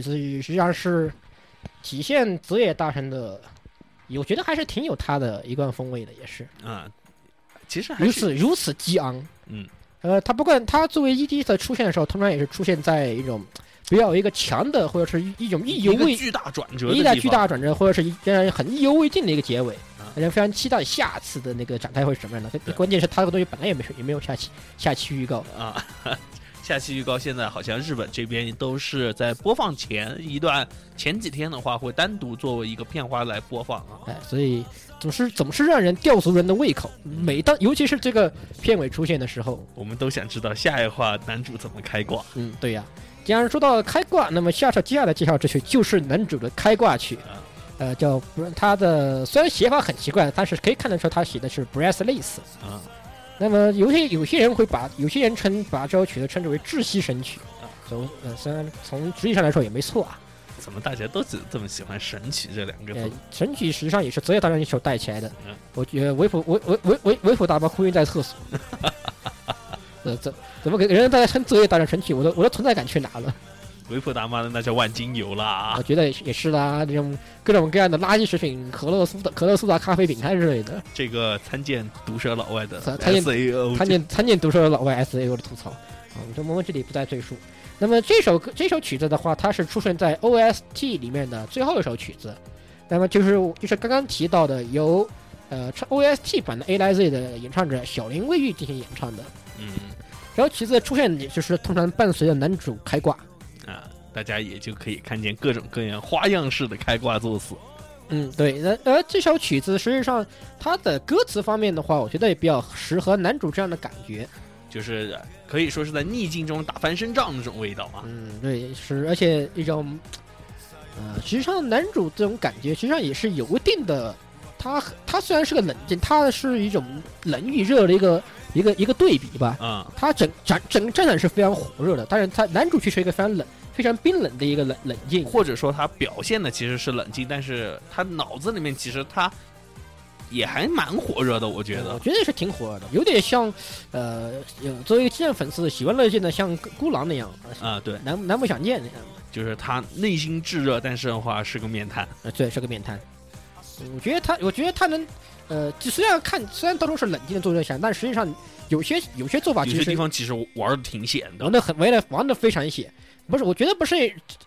其实实际上是体现泽野大神的，我觉得还是挺有他的一贯风味的，也是。啊，其实如此如此激昂，嗯，呃，他不管他作为 ED 的出现的时候，通常也是出现在一种比较一个强的，或者是一种意犹未巨大转折，一代巨大转折，或者是让人很意犹未尽的一个结尾。让人非常期待下次的那个展开会是什么样的？关键是他这个东西本来也没也没有下期下期预告啊。下期预告现在好像日本这边都是在播放前一段前几天的话，会单独作为一个片花来播放啊。哎，所以总是总是让人吊足人的胃口。每当尤其是这个片尾出现的时候，我们都想知道下一话男主怎么开挂。嗯，对呀。既然说到开挂，那么下首接下来介绍这曲就是男主的开挂曲啊，呃，叫他的虽然写法很奇怪，但是可以看得出他写的是 breathless。啊，那么有些有些人会把有些人称把这首曲子称之为窒息神曲啊，从呃虽然从实际上来说也没错啊，怎么大家都只这么喜欢“神曲”这两个呃字？，神曲实际上也是泽野大战一手带起来的嗯。我觉得维普维维维维维普大妈哭晕在厕所，呃怎怎么给人家大家称泽野大战神曲，我的我的存在感去哪了？维普大妈的那叫万金油啦我！觉得也是啦，这种各种各样的垃圾食品，可乐苏打、可乐苏打、咖啡、饼干之类的，这个参见毒舌老外的参参见 S A O，参见参见毒舌老外 S A O 的吐槽，啊，这我们这里不再赘述。那么这首歌这首曲子的话，它是出现在 O S T 里面的最后一首曲子，那么就是就是刚刚提到的由呃唱 O S T 版的 A I Z 的演唱者小林未玉进行演唱的。嗯然后曲子的出现，也就是通常伴随着男主开挂。啊，大家也就可以看见各种各样花样式的开挂作死。嗯，对，那而这首曲子实际上它的歌词方面的话，我觉得也比较适合男主这样的感觉。就是呃可以说是在逆境中打翻身仗那种味道啊。嗯，对，是，而且一种，呃，实际上男主这种感觉，实际上也是有一定的，他他虽然是个冷静，他是一种冷与热的一个一个一个对比吧。啊、他整整整个战场是非常火热的，但是他男主却是一个非常冷、非常冰冷的一个冷冷静。或者说他表现的其实是冷静，但是他脑子里面其实他也还蛮火热的，我觉得。我觉得是挺火热的，有点像，呃，作为一个激战粉丝喜闻乐见的，像孤狼那样，啊，对，难难不想见那样。就是他内心炙热，但是的话是个面瘫。呃，对，是个面瘫。嗯我觉得他，我觉得他能，呃，就虽然看，虽然当初是冷静的做这项，但实际上有些有些做法有些地其实是方其实玩的挺险的玩。的很，玩的玩的非常险。不是，我觉得不是，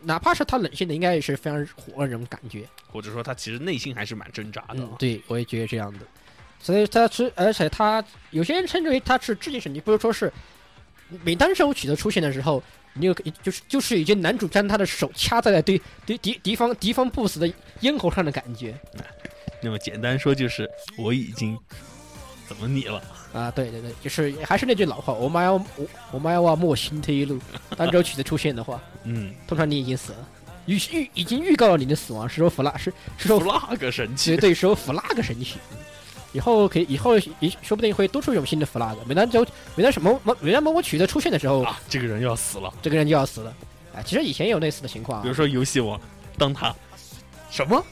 哪怕是他冷静的，应该也是非常火的那种感觉。或者说他其实内心还是蛮挣扎的嗯，。对，我也觉得这样的。所以他是，而且他有些人称之为他是致敬神你，不如说是每当这首曲子出现的时候，你有就是就是已经男主将他的手掐在了对对敌敌方敌方 BOSS 的咽喉上的感觉。那么简单说就是我已经怎么你了？啊，对对对，就是还是那句老话，我们要我我们要莫心退一路。当这首曲子出现的话，嗯通常你已经死了，预预已经预告了你的死亡，是首弗拉是是说，flag 神对器。对，是说 flag 神器。以后可以，以后也说不定会多出一种新的 flag。每当就每当什么某每当某某曲子出现的时候，啊，这个人要死了。这个人就要死了。哎，其实以前也有类似的情况啊比如。说游戏王，当他什么，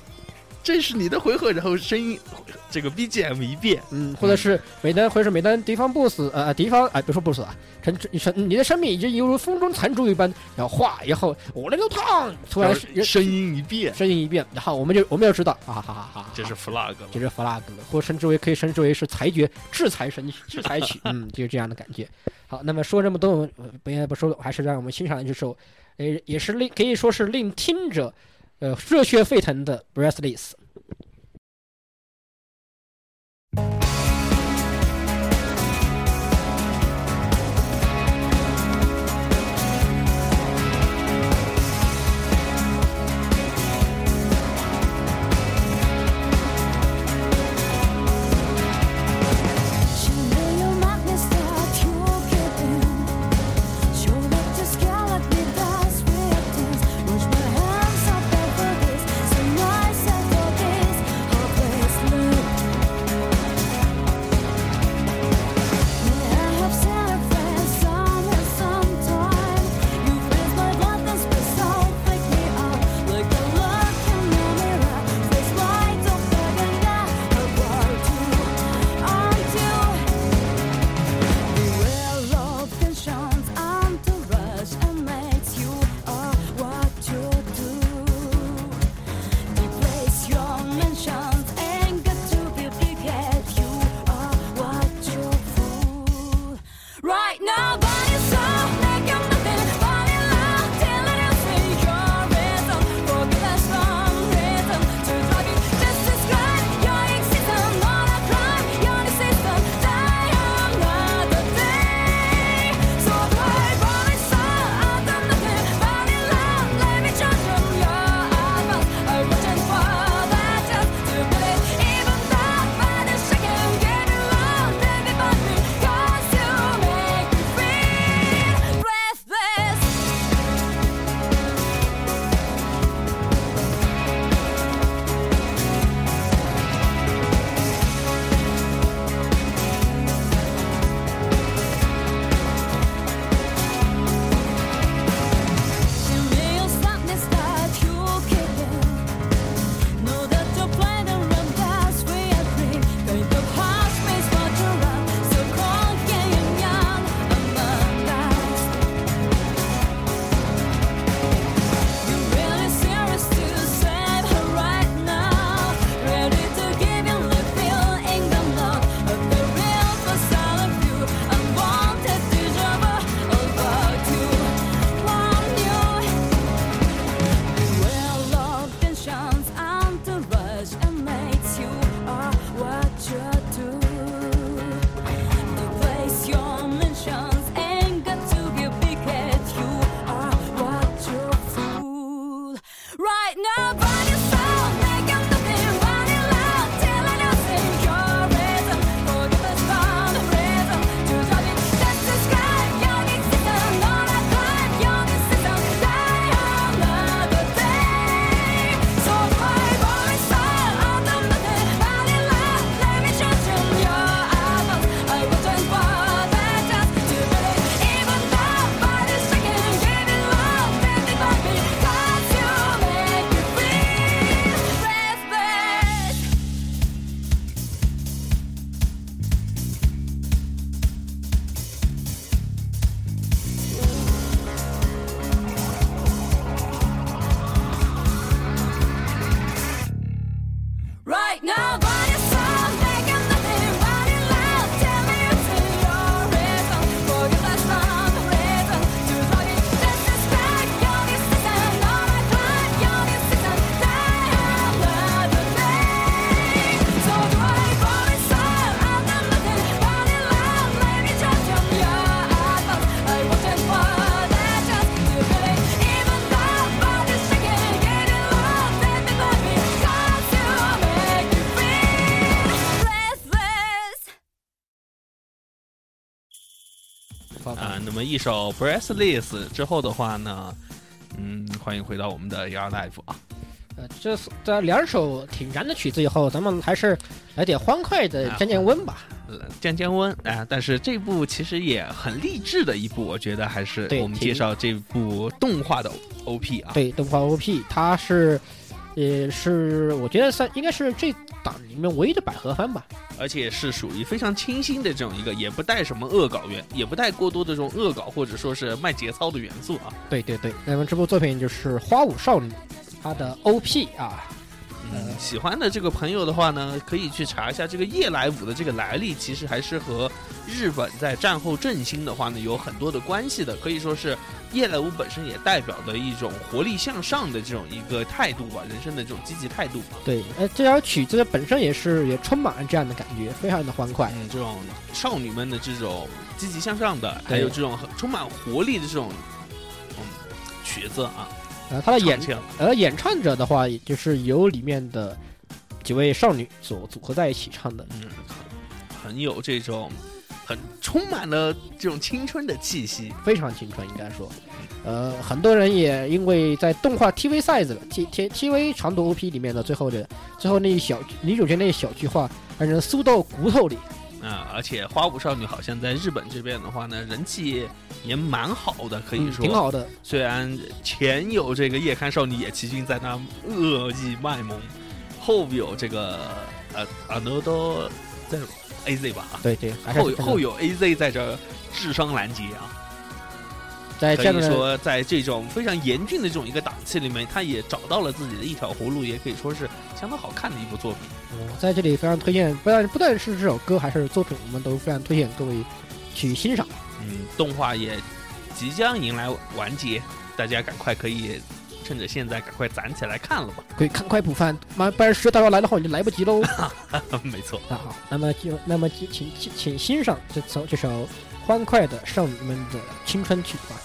这是你的回合，然后声音这个 BGM 一变，嗯，或者是每当或者是每当敌方 BOSS 呃敌方啊，别说 BOSS 啊，成成你的生命已经犹如风中残烛一般，然后哗，然后我那个烫，突然然声音一变，声音一变，然后我们就我们要知道，啊哈哈哈哈，这是 flag 了。这是 flag 了，或称之为可以称之为是裁决制裁神制裁曲，嗯，就是这样的感觉。好，那么说这么多，不应该不说了，还是让我们欣赏一首，呃，也是令可以说是令听者，呃，热血沸腾的 Breathless。一首 Breathless 之后的话呢，嗯，欢迎回到我们的 Your Life 啊。呃，这是这两首挺燃的曲子以后，咱们还是来点欢快的啊降降温吧。呃降降温啊、但是这部其实也很励志的一部，我觉得还是对我们介绍这部动画的 OP 啊。对，动画 OP 它是，也是我觉得算应该是这档里面唯一的百合番吧。而且是属于非常清新的这种一个，也不带什么恶搞元，也不带过多的这种恶搞或者说是卖节操的元素啊。对对对，那么这部作品就是《花舞少女》，它的 OP 啊，嗯，喜欢的这个朋友的话呢，可以去查一下这个夜来舞的这个来历，其实还是和日本在战后振兴的话呢有很多的关系的，可以说是夜来舞本身也代表的一种活力向上的这种一个态度吧，人生的这种积极态度吧。对，呃，这条曲子本身也是也充满了这样的感觉，非常的欢快。嗯，这种少女们的这种积极向上的，还有这种很充满活力的这种嗯曲子啊，呃，他的演唱腔而演唱者的话，也就是由里面的几位少女所组合在一起唱的。嗯，很很有这种很充满了这种青春的气息。非常青春，应该说，呃，很多人也因为在动画 TV size 的 T T TV 长度 OP 里面的最后的最后那一小女主角那一小句话，让人酥到骨头里。啊、而且花舞少女好像在日本这边的话呢，人气也蛮好的，可以嗯说、挺好的。虽然前有这个夜刊少女野崎君在那恶意卖萌，后有这个呃啊 n o d 在 AZ 吧，对对，还是这个后有后有 AZ 在这智商拦截啊。可以在这样的说，在这种非常严峻的这种一个档期里面，他也找到了自己的一条活路，也可以说是相当好看的一部作品。嗯在这里非常推荐，不但不但是这首歌，还是作品，我们都非常推荐各位去欣赏。嗯，动画也即将迎来完结，大家赶快可以趁着现在赶快攒起来看了吧。可以赶快补番，妈不然十月大招来的话你就来不及喽。没错，那好，那么就那么就请请请欣赏这首这首欢快的少女们的青春曲吧。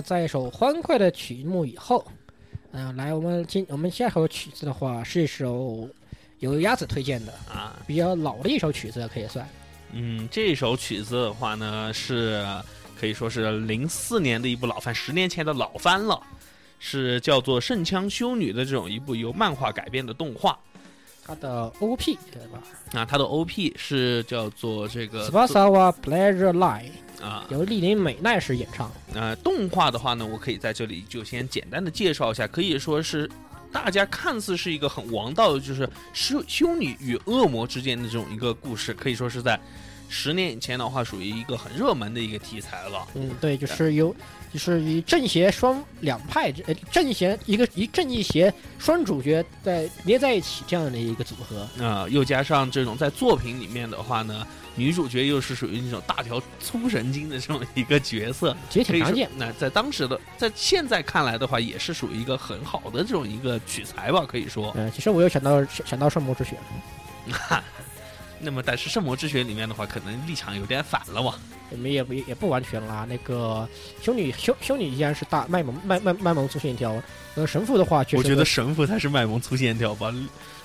那在一首欢快的曲目以后，嗯、来我们今我们下首曲子的话是一首由鸭子推荐的啊，比较老的一首曲子，可以算。嗯，这首曲子的话呢，是可以说是零四年的一部老番，十年前的老番了，是叫做《圣枪修女》的这种一部由漫画改编的动画。它的 OP 对吧啊，它的 OP 是叫做这个 s p a s a w a Pleasure Line，啊，由丽玲美奈实演唱。呃，动画的话呢，我可以在这里就先简单的介绍一下，可以说是大家看似是一个很王道的，就是修修女与恶魔之间的这种一个故事，可以说是在十年以前的话，属于一个很热门的一个题材了。嗯，对，就是有，就是以正邪双两派，呃，正邪一个以正一邪双主角在捏在一起这样的一个组合。啊、又加上这种在作品里面的话呢，女主角又是属于那种大条粗神经的这么一个角色，其实挺常见。那在当时的，在现在看来的话，也是属于一个很好的这种一个取材吧，可以说。嗯、其实我又想到想到圣魔之血，那么，但是圣魔之血里面的话，可能立场有点反了嘛。我们也不也不完全啦。那个修女修修女依然是大卖萌卖卖卖萌粗线条，呃，神父的话我觉得神父才是卖萌粗线条吧，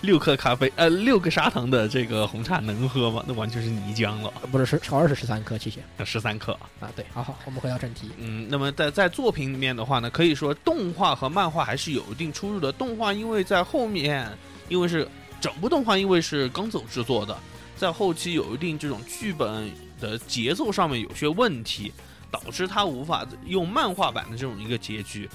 六克咖啡，呃，六个砂糖的这个红茶能喝吗？那完全是泥浆了，不是是好像是十三克，谢谢十三克。啊。对，好好，我们回到正题。嗯，那么在在作品里面的话呢，可以说动画和漫画还是有一定出入的。动画因为在后面，因为是整部动画因为是刚走制作的，在后期有一定这种剧本的节奏上面有些问题，导致他无法用漫画版的这种一个结局，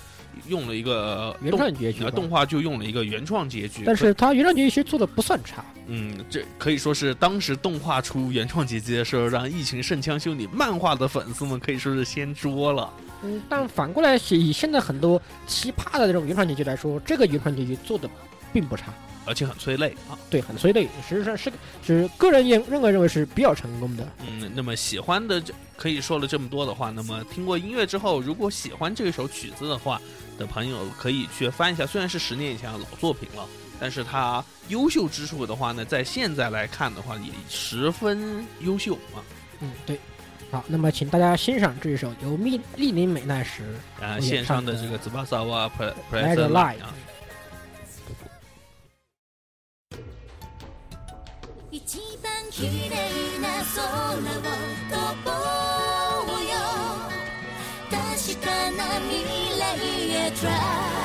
用了一个原创结局动画就用了一个原创结局。但是他原创结局其实做的不算差。嗯，这可以说是当时动画出原创结局的时候，让一群圣枪修女漫画的粉丝们可以说是先捉了。嗯，但反过来是以现在很多奇葩的这种原创结局来说，这个原创结局做的并不差，而且很催泪啊。对，很催泪，实际上是是个人认认为认为是比较成功的。嗯，那么喜欢的这可以说了这么多的话，那么听过音乐之后，如果喜欢这首曲子的话的朋友，可以去翻一下。虽然是十年以前的老作品了，但是它优秀之处的话呢，在现在来看的话，也十分优秀啊。嗯，对。好，那么请大家欣赏这首由密丽林美奈实啊，演线上的的这个 z b a s a w a p r e p r e Light s the Light 啊。一番綺麗な空を飛ぼうよ。確かな未来へ Try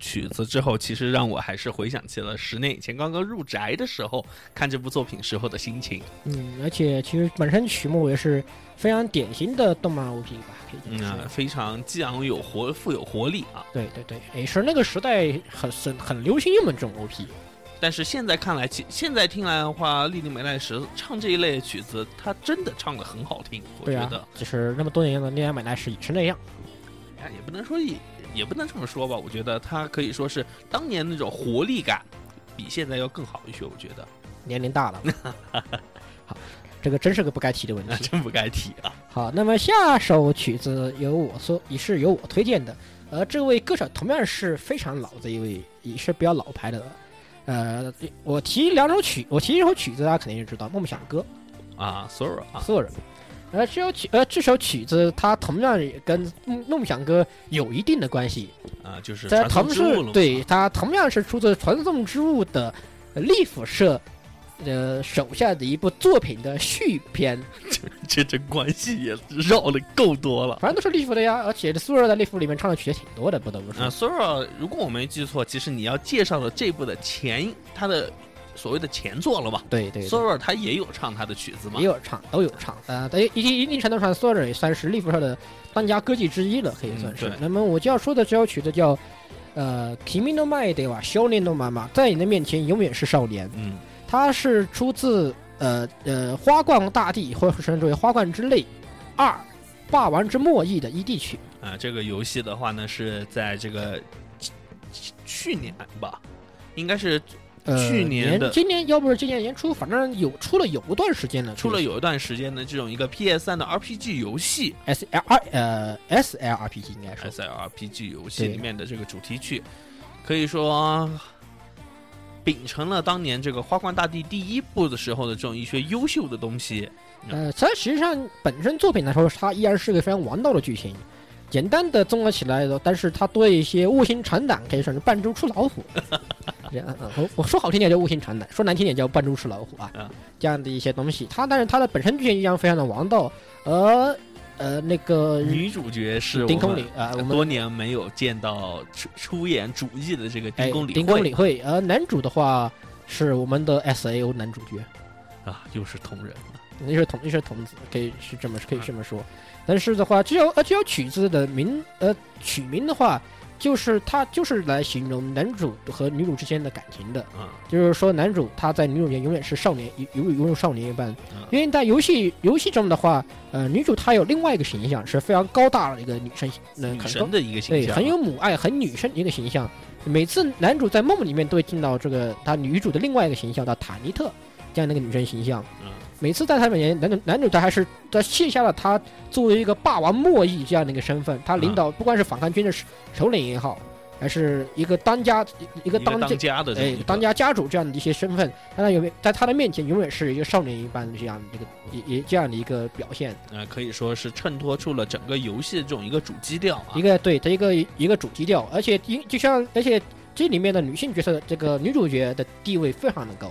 曲子之后，其实让我还是回想起了十年以前刚刚入宅的时候看这部作品时候的心情。嗯，而且其实本身曲目也是非常典型的动漫 OP 吧，可以这嗯啊非常激昂有活，富有活力啊。对对对，也是那个时代很很很流行用的这种 OP。但是现在看来，其现在听来的话，莉莉美奈实唱这一类的曲子，她真的唱的很好听，我觉得。，就是那么多年的恋爱买来是也是那样。哎，也不能说也也不能这么说吧，我觉得他可以说是当年那种活力感，比现在要更好一些。我觉得年龄大了。好，这个真是个不该提的问题。真不该提啊。好，那么下首曲子由我说也是由我推荐的，而这位歌手同样是非常老的一位，也是比较老牌的。呃，我提两首曲，我提一首曲子，大家肯定就知道《梦想歌啊，sorry 啊》，所有人。呃，这首曲呃这首曲子，它同样也跟《梦梦想歌》有一定的关系，啊，就是在同之物了嘛是对，它同样是出自传送之物的呃利府社呃手下的一部作品的续篇，这 这这关系也绕的够多了。反正都是利府的呀，而且苏尔在利府里面唱的曲也挺多的，不得不说。啊，Sora，如果我没记错，其实你要介绍的这部的前，它的所谓的前作了吧对对对？Sora 他也有唱他的曲子嘛也？有唱，都有唱。呃，在一定一定程度上，苏尔也算是利弗社的当家歌姬之一了，可以算是。嗯那么我就要说的这首曲子叫呃《Kimi no Mai de wa 少年の妈妈》，在你的面前永远是少年。嗯，它是出自呃呃花冠大帝或者称之为花冠之泪二霸王之末裔的 ED 曲。啊，这个游戏的话呢，是在这个去去年吧，应该是呃，去年的今年要不是今年年初，反正有出了有一段时间了，出了有一段时间的这种一个 PS 三的 RPG 游戏 S L R 呃 S L R P G 应该是。，SLRPG 游戏里面的这个主题曲，可以说秉承了当年这个花冠大帝第一部的时候的这种一些优秀的东西。呃，它实际上本身作品来说，它依然是个非常王道的剧情。简单的综合起来的，但是它多一些卧薪尝胆，可以说是扮猪吃老虎。这样，嗯我我说好听点叫卧薪尝胆，说难听点叫扮猪吃老虎啊嗯。这样的一些东西，它但是它的本身剧情一样非常的王道，而呃那个女主角是丁我们公里啊，我们多年没有见到出出演主义的这个哎丁公理丁公会理会，而男主的话是我们的 S A O 男主角。啊，又是同人了。那是童，那是童子，可以是这么可以这么说。但是的话，这首呃这首曲子的名呃曲名的话，就是它就是来形容男主和女主之间的感情的。啊，就是说，男主他在女主眼永远是少年，犹犹如少年一般嗯。因为在游戏游戏中的话，呃，女主她有另外一个形象，是非常高大的一个女生，呃，女神的一个形象对，很有母爱、很女生的一个形象。每次男主在梦里面都会见到这个他女主的另外一个形象，叫塔尼特这样的一个女生形象。嗯每次在他面前，男主男主他还是在卸下了他作为一个霸王末裔这样的一个身份，他领导不管是反抗军的首首领也好，还是一个当家一个当当家的这么哎当家家主这样的一些身份，他在有在他的面前永远是一个少年一般的这样的一个也也这样的一个表现。呃，可以说是衬托出了整个游戏的这种一个主基调啊一。个对他一个一个主基调，而且因就像而且这里面的女性角色的，这个女主角的地位非常的高，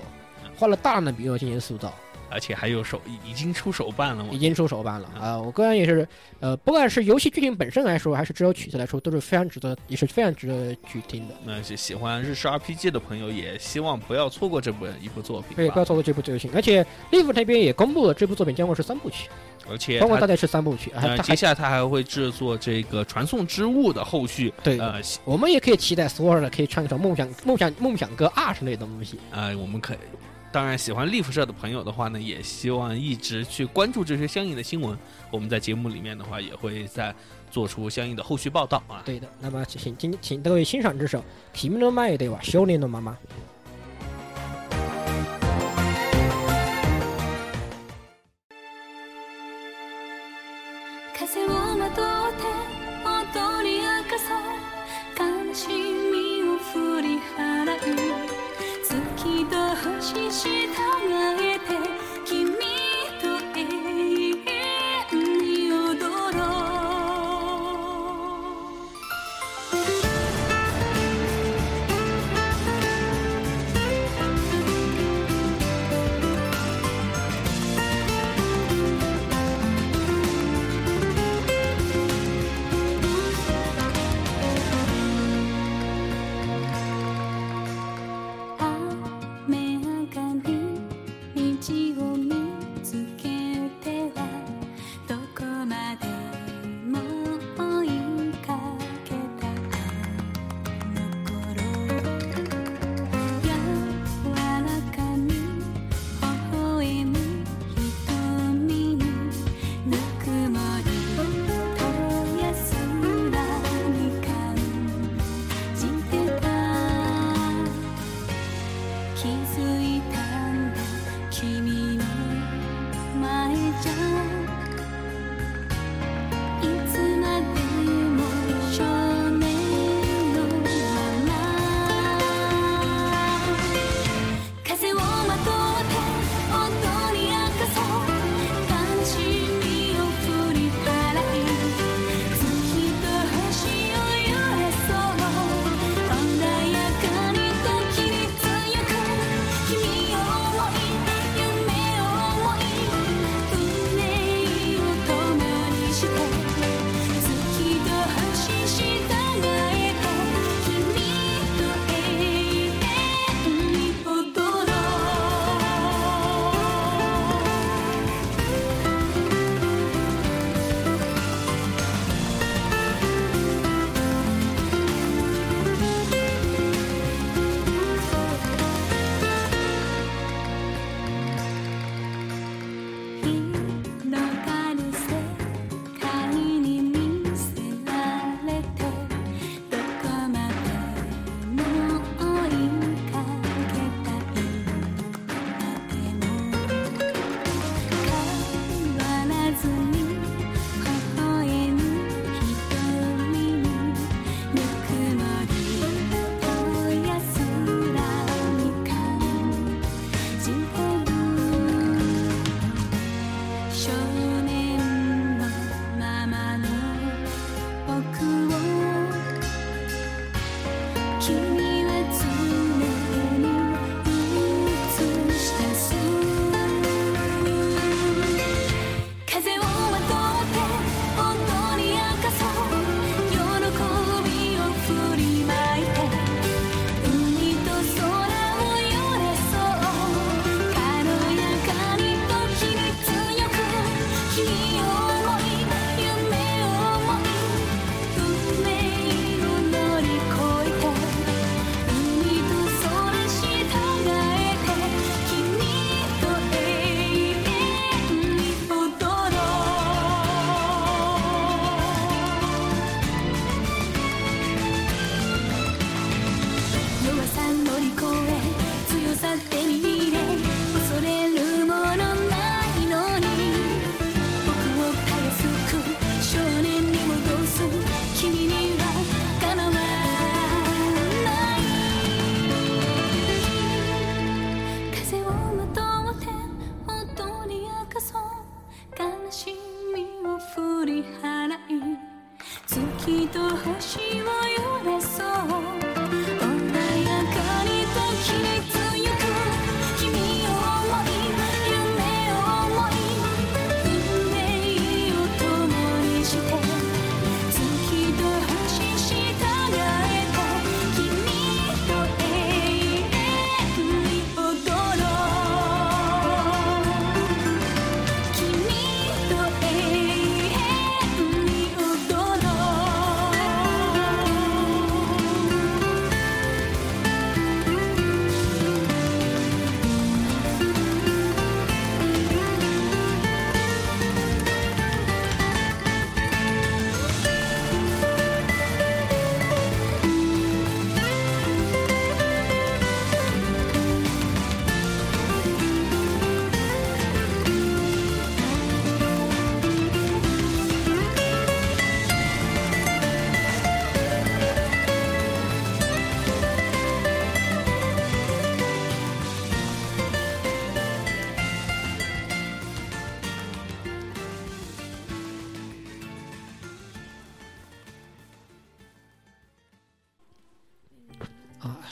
花了大量的笔墨进行塑造，而且还有手已已经出手办了嘛已。经出手办了啊、我个人也是，呃，不管是游戏剧情本身来说，还是这首曲子来说，都是非常值得，也是非常值得去听的。那些喜欢日式 RPG 的朋友，也希望不要错过这部一部作品。对，不要错过这部作品，而且 Live 那边也公布了这部作品将会是三部曲，而且包括大概是三部曲，还呃，接下来他还会制作这个传送之物的后续。对，呃我们也可以期待索尔的可以唱一首梦想梦想梦想歌二之类的东西。呃，我们可以。当然，喜欢利福社的朋友的话呢，也希望一直去关注这些相应的新闻。我们在节目里面的话，也会再做出相应的后续报道啊。对的，那么请请请各位欣赏这首《君の前では少年の妈妈》。風をまとって踊り明かそう悲しみを振り払い月 一起到哪里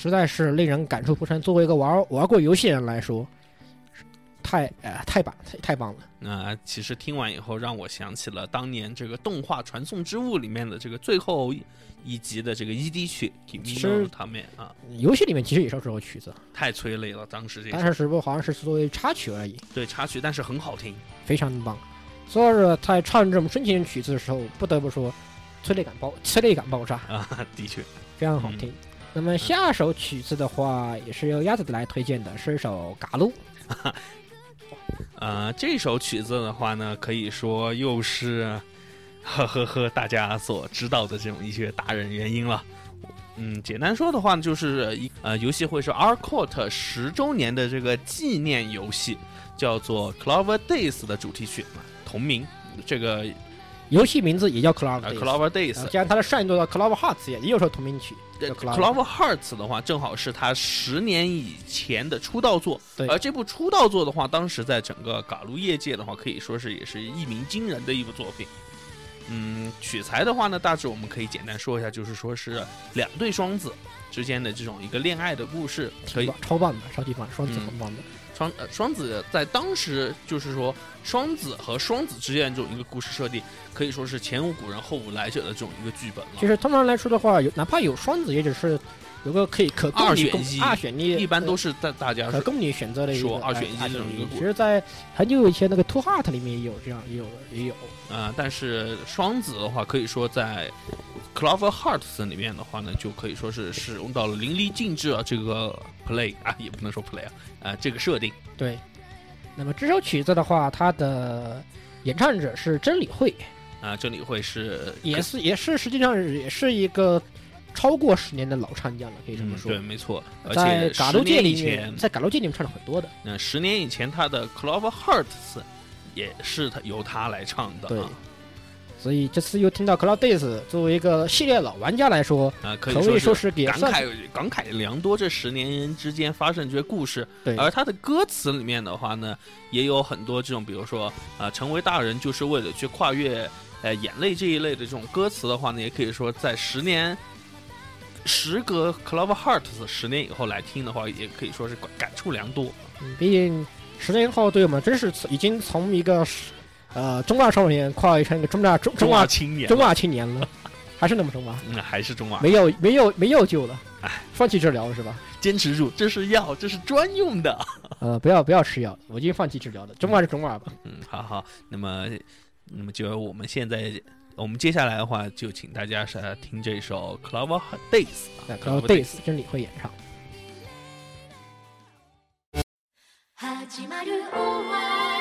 实在是令人感触不深。作为一个玩玩过游戏的人来说，太呃太棒太太棒了。那、其实听完以后，让我想起了当年这个动画《传送之物》里面的这个最后一集的这个 ED 曲《其 Kimi 实 no 他们啊，游戏里面其实也是这首曲子，太催泪了，当时这但首是只不过好像是作为插曲而已，对插曲，但是很好听。非常的棒。所以说在唱这种深情曲子的时候，不得不说催泪感爆催泪感爆炸，啊，的确，非常好听。那么下首曲子的话，也是由鸭子来推荐的，是一首《嘎噜》。呃，这首曲子的话呢，可以说又是呵呵呵大家所知道的这种一些达人原因了。嗯，简单说的话呢，就是一呃，游戏会是 R Court 十周年的这个纪念游戏，叫做 Clover Days 的主题曲嘛，同名。这个游戏名字也叫 Clover 呃 Days，Clover Days，呃加上它的上一座的 Clover Hearts 也也有首同名曲。Clover Clover Hearts 的话，正好是他十年以前的出道作。对而这部出道作的话，当时在整个嘎路业界的话，可以说是也是一鸣惊人的一部作品。嗯，取材的话呢，大致我们可以简单说一下，就是说是两对双子之间的这种一个恋爱的故事，可以超棒的，超级棒，双子嗯很棒的。双呃双子在当时就是说双子和双子之间这种一个故事设定，可以说是前无古人后无来者的这种一个剧本了。其实通常来说的话，有哪怕有双子，也只是有个可以可供你二选一二选一，一般都是是在大家可供你选择的一个说二选一哎这种一个故其实，在很久以前那个 Two Heart 里面也有这样，也有也有。啊、但是双子的话，可以说在 Clover Hearts 里面的话呢，就可以说是使用到了淋漓尽致啊这个 play 啊，也不能说 play 啊，啊、这个设定对，那么这首曲子的话，它的演唱者是真理会，啊、真理会是也是也是实际上也是一个超过十年的老唱将了，可以这么说。嗯对，没错，而在且十嘎鲁界里面，前，在嘎鲁界里面唱了很多的。嗯十年以前他的 Clover Hearts 也是他由他来唱的对啊，所以这次又听到 Cloud Days，作为一个系列老玩家来说，啊、可可谓说是感慨感慨良多，这十年之间发生这些故事，对而他的歌词里面的话呢，也有很多这种，比如说啊、成为大人就是为了去跨越呃眼泪这一类的这种歌词的话呢，也可以说在十年。时隔 Clover Hearts 十年以后来听的话，也可以说是感感触良多。嗯毕竟十年后对我们真是已经从一个呃中二少年跨越成一个中大中中二青年，中二青年了，还是那么中二，嗯，还是中二，没有没有没有救了哎，放弃治疗了是吧？坚持住，这是药，这是专用的。呃，不要不要吃药，我已经放弃治疗了，中二是中二吧。嗯，好好，那么，那么就我们现在，我们接下来的话，就请大家是听这首《Clover Days》啊那 Cloud Days 真理会演唱。始まる終わ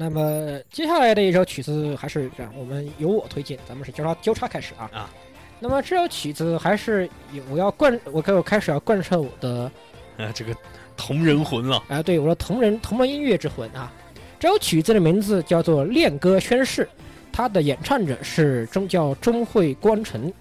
那么接下来的一首曲子还是这样，我们由我推荐，咱们是交叉交叉开始啊。啊。那么这首曲子还是有我要贯，我开我开始要贯彻我的啊，这个同人魂了。啊，对我的同人同门音乐之魂啊。这首曲子的名字叫做《恋歌宣誓》，它的演唱者是中叫钟慧光晨，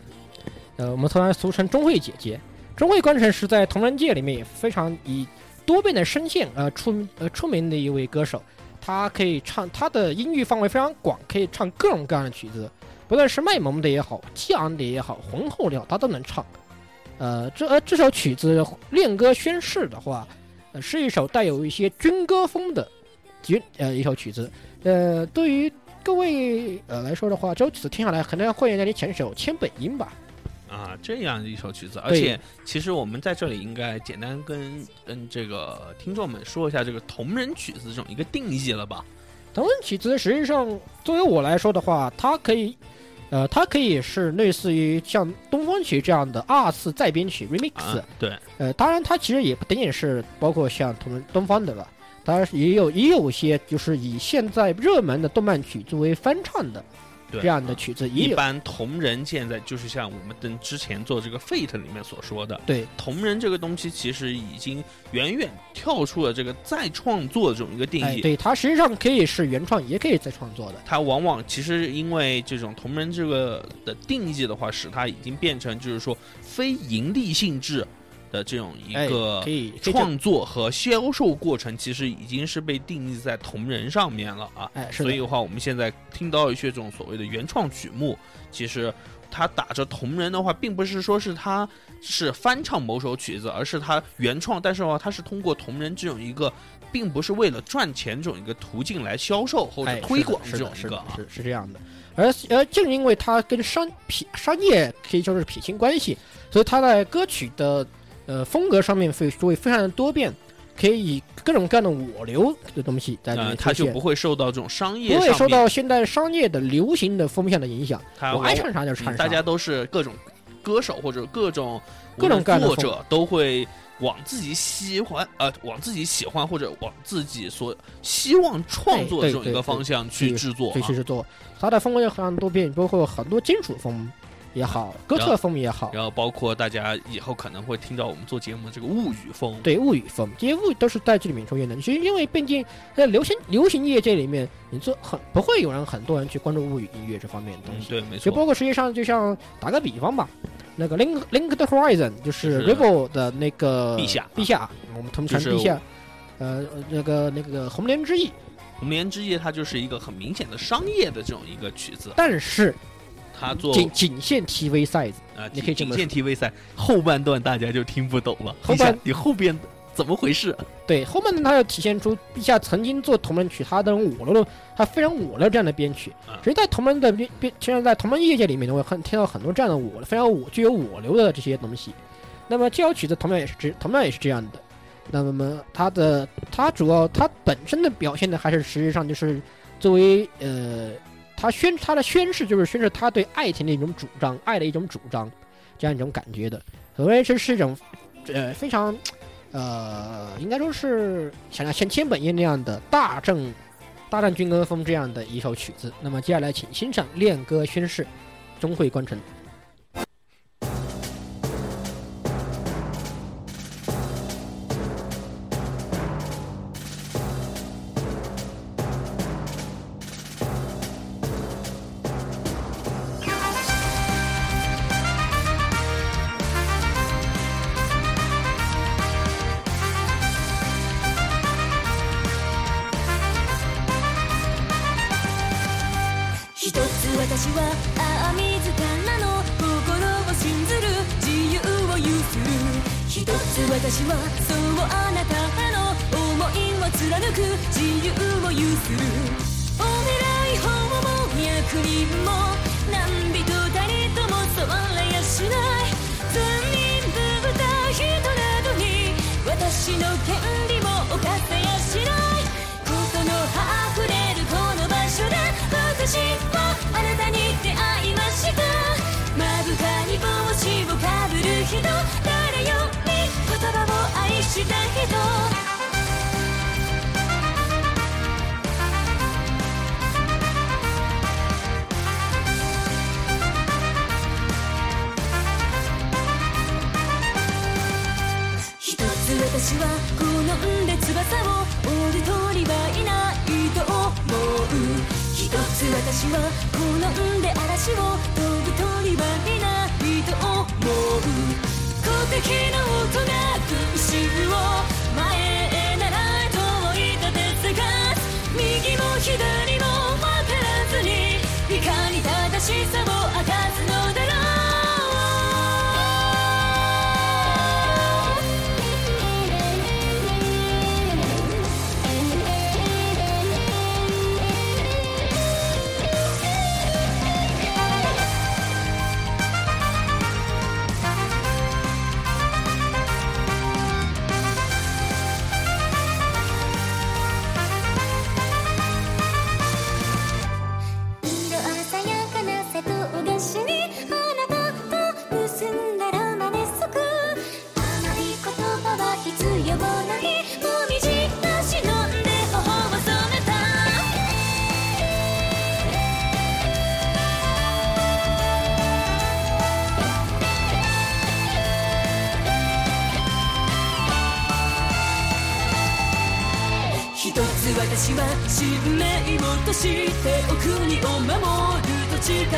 呃，我们通常俗称钟慧姐姐。钟慧光晨是在同人界里面也非常以多变的声线呃出呃出名的一位歌手。他可以唱，他的音域范围非常广，可以唱各种各样的曲子，不论是卖萌的也好，激昂的也好，浑厚的也好，他都能唱。呃，这呃这首曲子《恋歌宣誓》的话，呃，是一首带有一些军歌风的军呃一首曲子。呃，对于各位呃来说的话，这首曲子听下来可能会让你前手千本樱吧。啊，这样一首曲子，而且其实我们在这里应该简单跟跟这个听众们说一下这个同人曲子这种一个定义了吧？同人曲子实际上，作为我来说的话，它可以，呃，它可以是类似于像东方曲这样的二次再编曲 remix，、啊，对，呃，当然它其实也不仅仅是包括像同东方的了，当然也有也有些就是以现在热门的动漫曲作为翻唱的对这样的曲子，也有一般同人现在就是像我们等之前做这个 Fate 里面所说的，对同人这个东西其实已经远远跳出了这个再创作这种一个定哎，义。对，它实际上可以是原创，也可以再创作的。它往往其实因为这种同人这个的定义的话，使它已经变成就是说非盈利性质的这种一哎，个创作和销售过程，其实已经是被定义在同人上面了啊。哎，是所以的话，我们现在听到一些这种所谓的原创曲目，其实它打着同人的话，并不是说是它是翻唱某首曲子，而是它原创，但是的话，它是通过同人这种一个，并不是为了赚钱这种一个途径来销售或者哎，推广是这种一个是的是是这样的。而而正因为它跟商品商业可以说是撇清关系，所以它在歌曲的呃风格上面会会非常的多变，可以以各种各样的我流的东西在里呃，面出现它就不。会受到这种商业不会受，到现在商业的流行的风向的影响，我爱唱啥就唱啥。嗯大家都是各种歌手或者各种各种作者都会往自己喜欢呃往自己喜欢或者往自己所希望创作的这种一个方向去制作、啊。去制作，它的风格非常多变，包括很多金属风也好，哥特风也好，然后包括大家以后可能会听到我们做节目的这个物语风，对物语风，这些物语都是在这里面出现的。其实因为毕竟在流行流行业界里面，你做很不会有人很多人去关注物语音乐这方面的东西。嗯对，没错。就错，包括实际上，就像打个比方吧，那个 Link Link the Horizon 就是就是。Rebel 的那个陛下。陛下，我们通称就是陛下。呃，那个那个红莲之翼，红莲之夜它就是一个很明显的商业的这种一个曲子，但是它做仅仅限 TV size，啊，你可以仅限 TV 赛后半段大家就听不懂了，后半你后边怎么回事？对后半段，它要体现出陛下曾经做同门曲，他的我流的，他非常我了这样的编曲啊。其实，在同门的编编，其实在同门业界里面呢，我很听到很多这样的我非常我具有我流的这些东西。那么这首曲子同样也是这同样也是这样的。那么它的它主要它本身的表现呢，还是实际上就是作为呃，他宣他的宣誓就是宣誓他对爱情的一种主张，爱的一种主张，这样一种感觉的。所谓这是一种呃非常呃，应该说是想要像千本樱那样的大正大战军歌风这样的一首曲子。那么接下来请欣赏《恋歌宣誓》，钟会观城。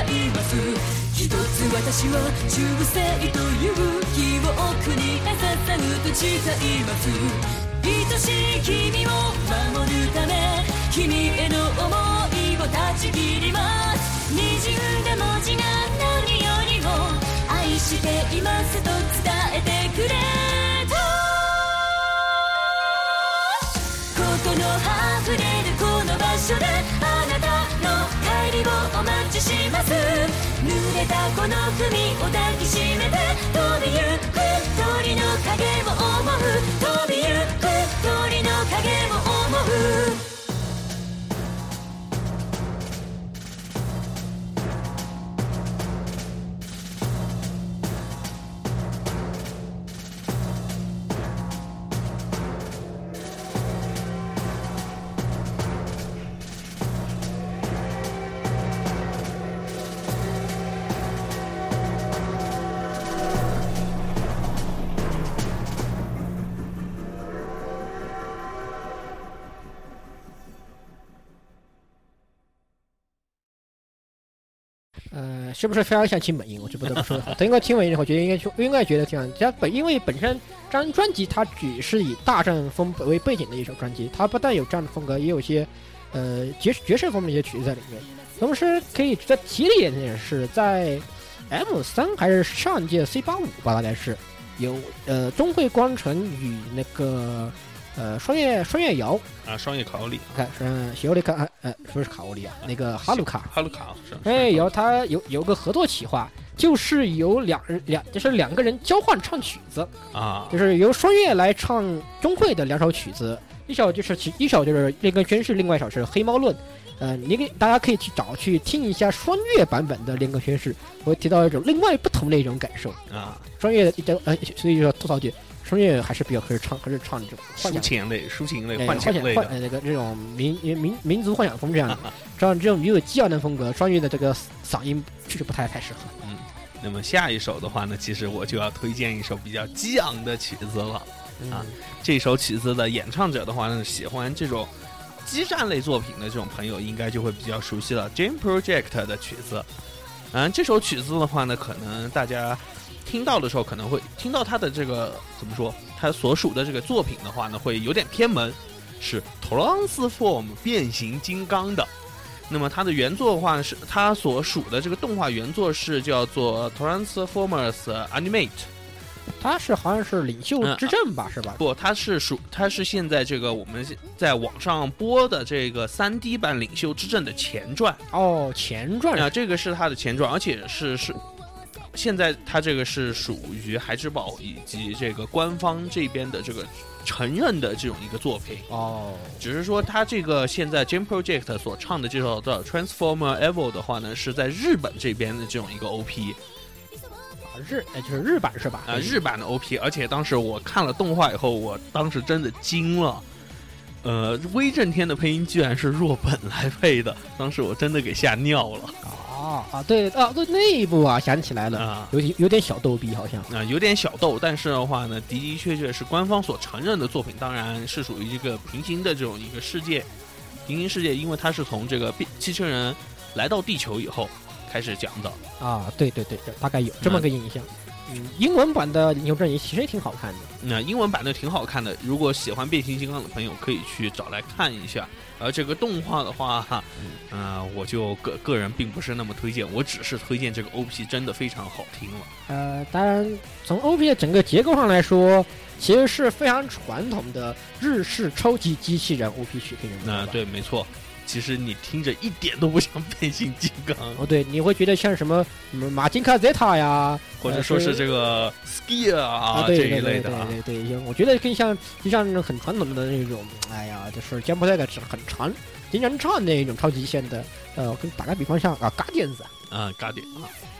います一つ私は忠誠という記憶に捧ぐと誓います愛しい君を守るため君への思いを断ち切ります滲んだ文字が何よりも愛していますと伝えてくれ。この髪を抱きしめて飛びゆく鳥の影を思う。是不是非常像听本音？我就不得不说，他应该听本音的话，觉得应该说应该觉得挺像。它本因为本身张专辑它只是以大战风为背景的一首专辑，它不但有这样的风格，也有些呃爵士爵士方面的一些曲子在里面。同时可以值得提的一点是，在 M 三还是上届 C 八五吧，大概是有呃中会光城与那个呃双叶双叶瑶，啊，双月卡路里，看是小里卡呃不是卡欧里啊，那个哈鲁卡。哈鲁卡是，哎，然后他有有个合作企划，就是由两人两就是两个人交换唱曲子，啊，就是由双月来唱钟会的两首曲子，一首就是其一首就是那根宣誓，另外一首是黑猫论。呃，你给大家可以去找去听一下双月版本的《练歌宣誓》，我会提到一种另外不同的一种感受。啊，双月的一张呃，所以说吐槽句，双月还是比较合适唱，还是唱这种抒情类、抒情类、哎幻幻想幻想类的，呃那个这种民民民族幻想风这样的，这样这种有激昂的风格，双月的这个嗓音确实不太太适合。嗯那么下一首的话呢，其实我就要推荐一首比较激昂的曲子了。啊这首曲子的演唱者的话呢，喜欢这种激战类作品的这种朋友，应该就会比较熟悉了。Jam Project 的曲子，嗯，这首曲子的话呢，可能大家听到的时候可能会听到他的这个怎么说，他所属的这个作品的话呢，会有点偏门，是 Transform 变形金刚的。那么它的原作的话是它所属的这个动画原作是叫做 Transformers Animate。他是好像是领袖之证吧，是吧？不，它是属，它是现在这个我们在网上播的这个三 D 版《领袖之证》的前传哦，前传啊，这个是它的前传，而且是是，现在它这个是属于孩之宝以及这个官方这边的这个承认的这种一个作品，哦，只是说它这个现在 Jam Project 所唱的这首的 Transformer Evil 的话呢，是在日本这边的这种一个 OP 啊日哎就是日版是吧？啊，日版的 OP，而且当时我看了动画以后，我当时真的惊了。呃，威震天的配音居然是若本来配的，当时我真的给吓尿了啊啊，对啊，对那一部啊，想起来了，啊有点有点小逗逼，好像。啊，有点小逗，但是的话呢，的的确确是官方所承认的作品，当然是属于一个平行的这种一个世界，平行世界，因为它是从这个 变汽车人来到地球以后开始讲的，啊，对对对，大概有这么个印象。嗯，英文版的《英雄阵营》其实也挺好看的。那英文版的挺好看的，如果喜欢变形金刚的朋友可以去找来看一下。而这个动画的话，哈，呃，我就个个人并不是那么推荐，我只是推荐这个 OP 真的非常好听了。呃，当然从 OP 的整个结构上来说，其实是非常传统的日式超级机器人 OP 曲。那、对，没错。其实你听着一点都不像 变形金刚，哦，对，你会觉得像什么什么马金卡 Zeta 呀，或者说是这个 Ski 啊啊，这对对一类的啊。对对对，我觉得更像就像那种很传统的那种，哎呀，就是柬埔寨的很长、经常唱那种超级线的，呃，跟打个比方像啊 Guardians，啊，Guardian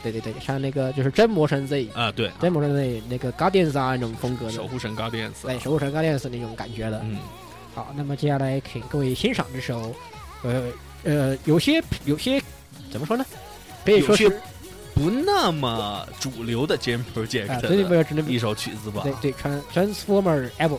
对对对，像那个就是真魔神 Z，啊，对，真魔神 Z 那个 Guardians 啊那种风格的守，护神 Guardians，对，守护神 Guardians 那种感觉的。嗯，好，那么接下来请各位欣赏这首，呃呃，有些有些怎么说呢？可以说是有些不那么主流的 Jam 啊，Project 的一首曲子吧对。对，Trans Transformer Evo。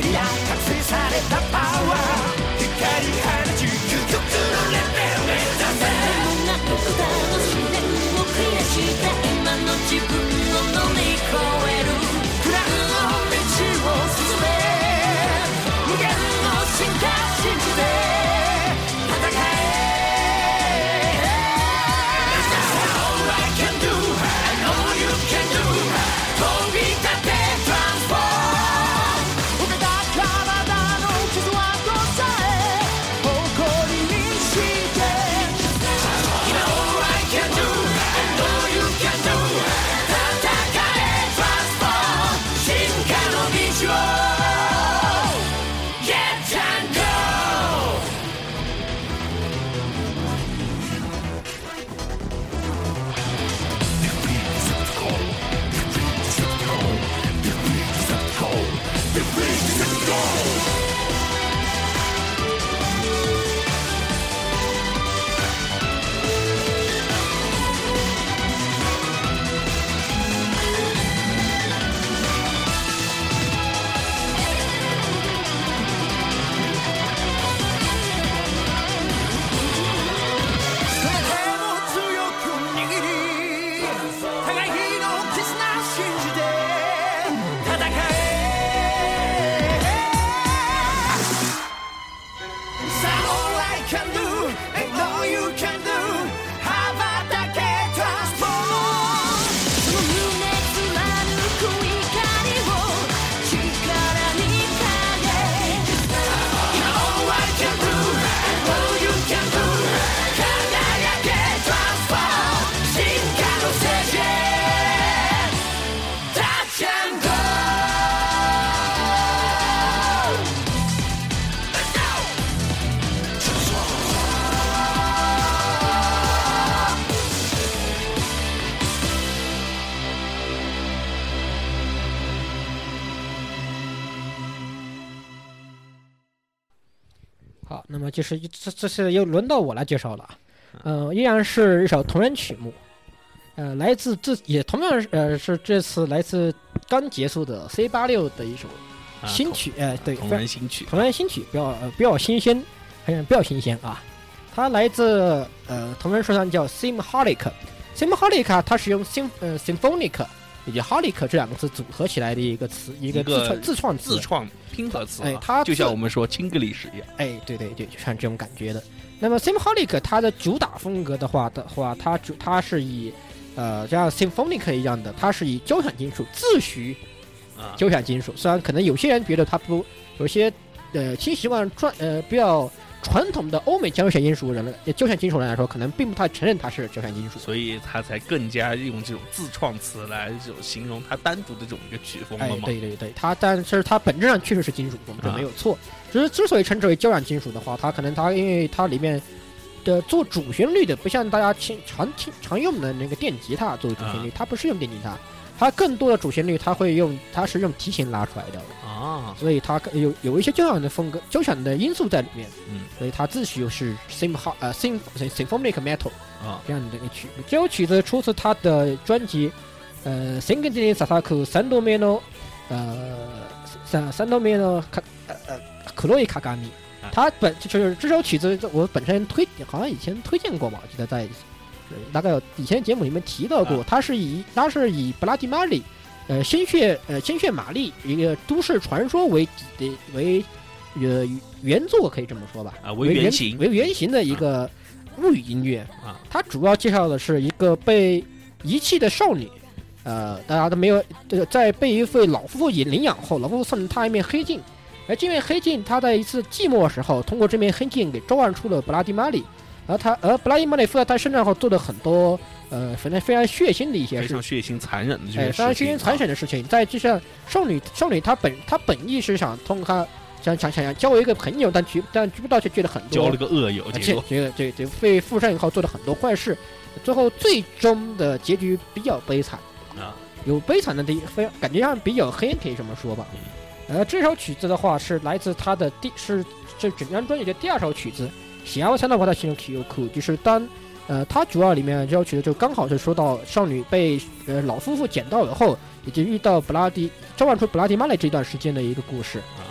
Yeah. 就是这这次又轮到我来介绍了，呃，依然是一首同人曲目，呃，来自这也同样是呃是这次来自刚结束的 C 八六的一首啊新曲，呃，对，同人新曲，同人新曲，比较呃比较新鲜，好像比较新鲜啊。它来自呃同人说唱叫 Symholic，Symholic 它是用 sym 呃 symphonic 以及 holic 这两个字组合起来的一个词，一个自创自创自。创拼合词啊，哎它就像我们说 Chinglish 一样，哎，对对对，就像这种感觉的。那么 Symholic 它的主打风格的话的话，它主它是以呃像 Symphonic 一样的，它是以交响金属自诩啊，交响金属。虽然可能有些人觉得它不，有些呃听习惯转呃比较传统的欧美交响金属人呃交响金属人来说，可能并不太承认它是交响金属。所以他才更加用这种自创词来这种形容它单独的这种一个曲风哎了，嘛。对对对，它但是它本质上确实是金属风，这啊没有错。只是之所以称之为交响金属的话，它可能它因为它里面的做主旋律的，不像大家听常听常用的那个电吉他作为主旋律，它不是用电吉他，它更多的主旋律它会用它是用提琴拉出来的，啊，所以它有有一些交响的风格、交响的因素在里面。嗯，所以它自诩是 sym 呃 sym symphonic metal 啊这样的一个曲。这首曲子出自他的专辑呃 s i n g i n Sasaku 三多面の呃三三多面诺卡呃呃克洛伊卡嘎米啊。它本就是这首曲子，我本身推好像以前推荐过吧，我记得在呃大概有以前节目里面提到过，啊。它是以它是以布拉迪玛丽呃鲜血呃鲜血玛丽一个都市传说为底的为呃原作可以这么说吧，啊为为原型为原型的一个物语音乐。啊。它主要介绍的是一个被遗弃的少女，呃，大家都没有，这个在被一位老夫妇引领养后，老夫妇送了她一面黑镜，而这面黑镜，他在一次寂寞时候，通过这面黑镜给召唤出了布拉迪玛里，而他而布拉迪马里附在他身上后做了很多呃，反正非常血腥的一些事非常血腥残忍的这哎，些非常血腥残忍的事情，在就像少女少女她本她本意是想通过她想想想想交我一个朋友，但局但局不到却觉得很多。交了个恶友，而结果且这个这这被附身以后做了很多坏事，最后最终的结局比较悲惨，啊。有悲惨的地，非常感觉上比较黑，可以这么说吧。呃，这首曲子的话是来自他的第是这整张专辑的第二首曲子《喜要三到华的心中 Q Q》，就是当呃它主要里面这首曲子就刚好是说到少女被呃老夫妇捡到以后，以及遇到布拉迪召唤出布拉迪玛来这段时间的一个故事。啊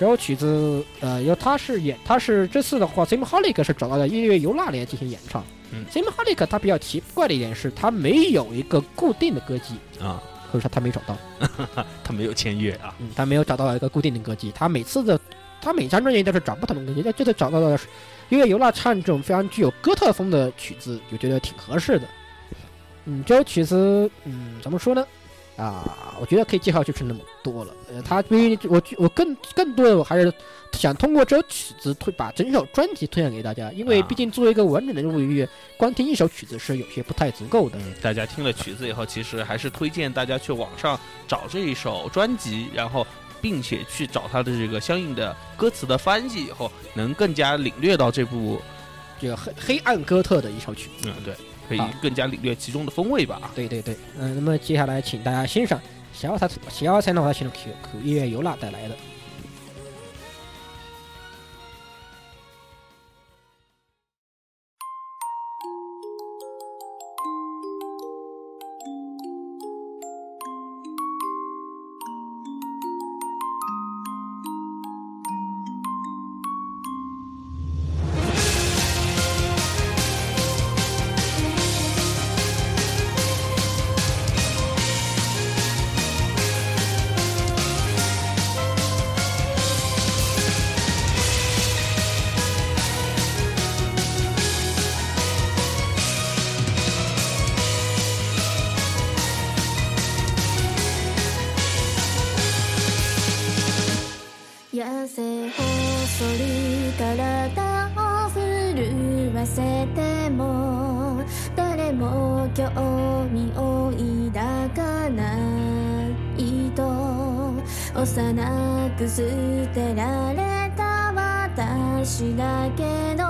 这首曲子，呃，因为他是演，他是这次的话，Sim Holic 是找到了音乐由那里进行演唱。嗯，Sim Holic 他比较奇怪的一点是，他没有一个固定的歌姬，啊，或者说他没找到，他没有签约啊，嗯，他没有找到一个固定的歌姬。他每次的，他每张专辑都是找不同的歌姬，他这次找到了音乐由那唱这种非常具有哥特风的曲子，我觉得挺合适的。嗯，这首曲子，嗯，怎么说呢？啊，我觉得可以介绍就是那么多了。呃，他因为我我更更多的我还是想通过这首曲子推把整首专辑推荐给大家，因为啊毕竟作为一个完整的物语乐，光听一首曲子是有些不太足够的。大家听了曲子以后，其实还是推荐大家去网上找这一首专辑，然后并且去找它的这个相应的歌词的翻译以后，能更加领略到这部，这个黑黑暗哥特的一首曲子。嗯，对，可以更加领略其中的风味吧。对对对，嗯、那么接下来请大家欣赏小奥才小奥才能华新的 Q Q 音乐由娜带来的。興味を抱かないと幼く捨てられた私だけど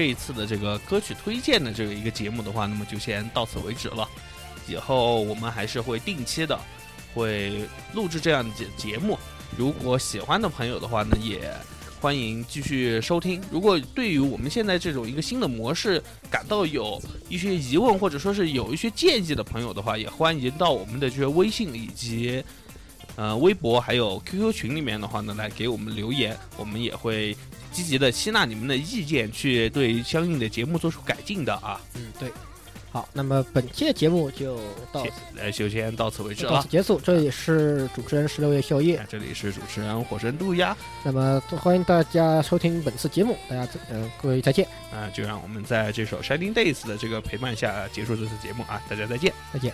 这一次的这个歌曲推荐的这个一个节目的话，那么就先到此为止了。以后我们还是会定期的会录制这样的节节目。如果喜欢的朋友的话呢，也欢迎继续收听。如果对于我们现在这种一个新的模式感到有一些疑问，或者说是有一些建议的朋友的话，也欢迎到我们的这些微信以及呃微博还有 QQ 群里面的话呢，来给我们留言，我们也会积极的吸纳你们的意见，去对相应的节目做出改进的啊。嗯，对。好，那么本期的节目就到此呃，就先到此为止了到此。结束。这里是主持人十六夜宵夜啊，这里是主持人火神渡鸦那么欢迎大家收听本次节目，大家呃各位再见，啊，就让我们在这首《Shining Days》的这个陪伴下结束这次节目啊，大家再见。再见。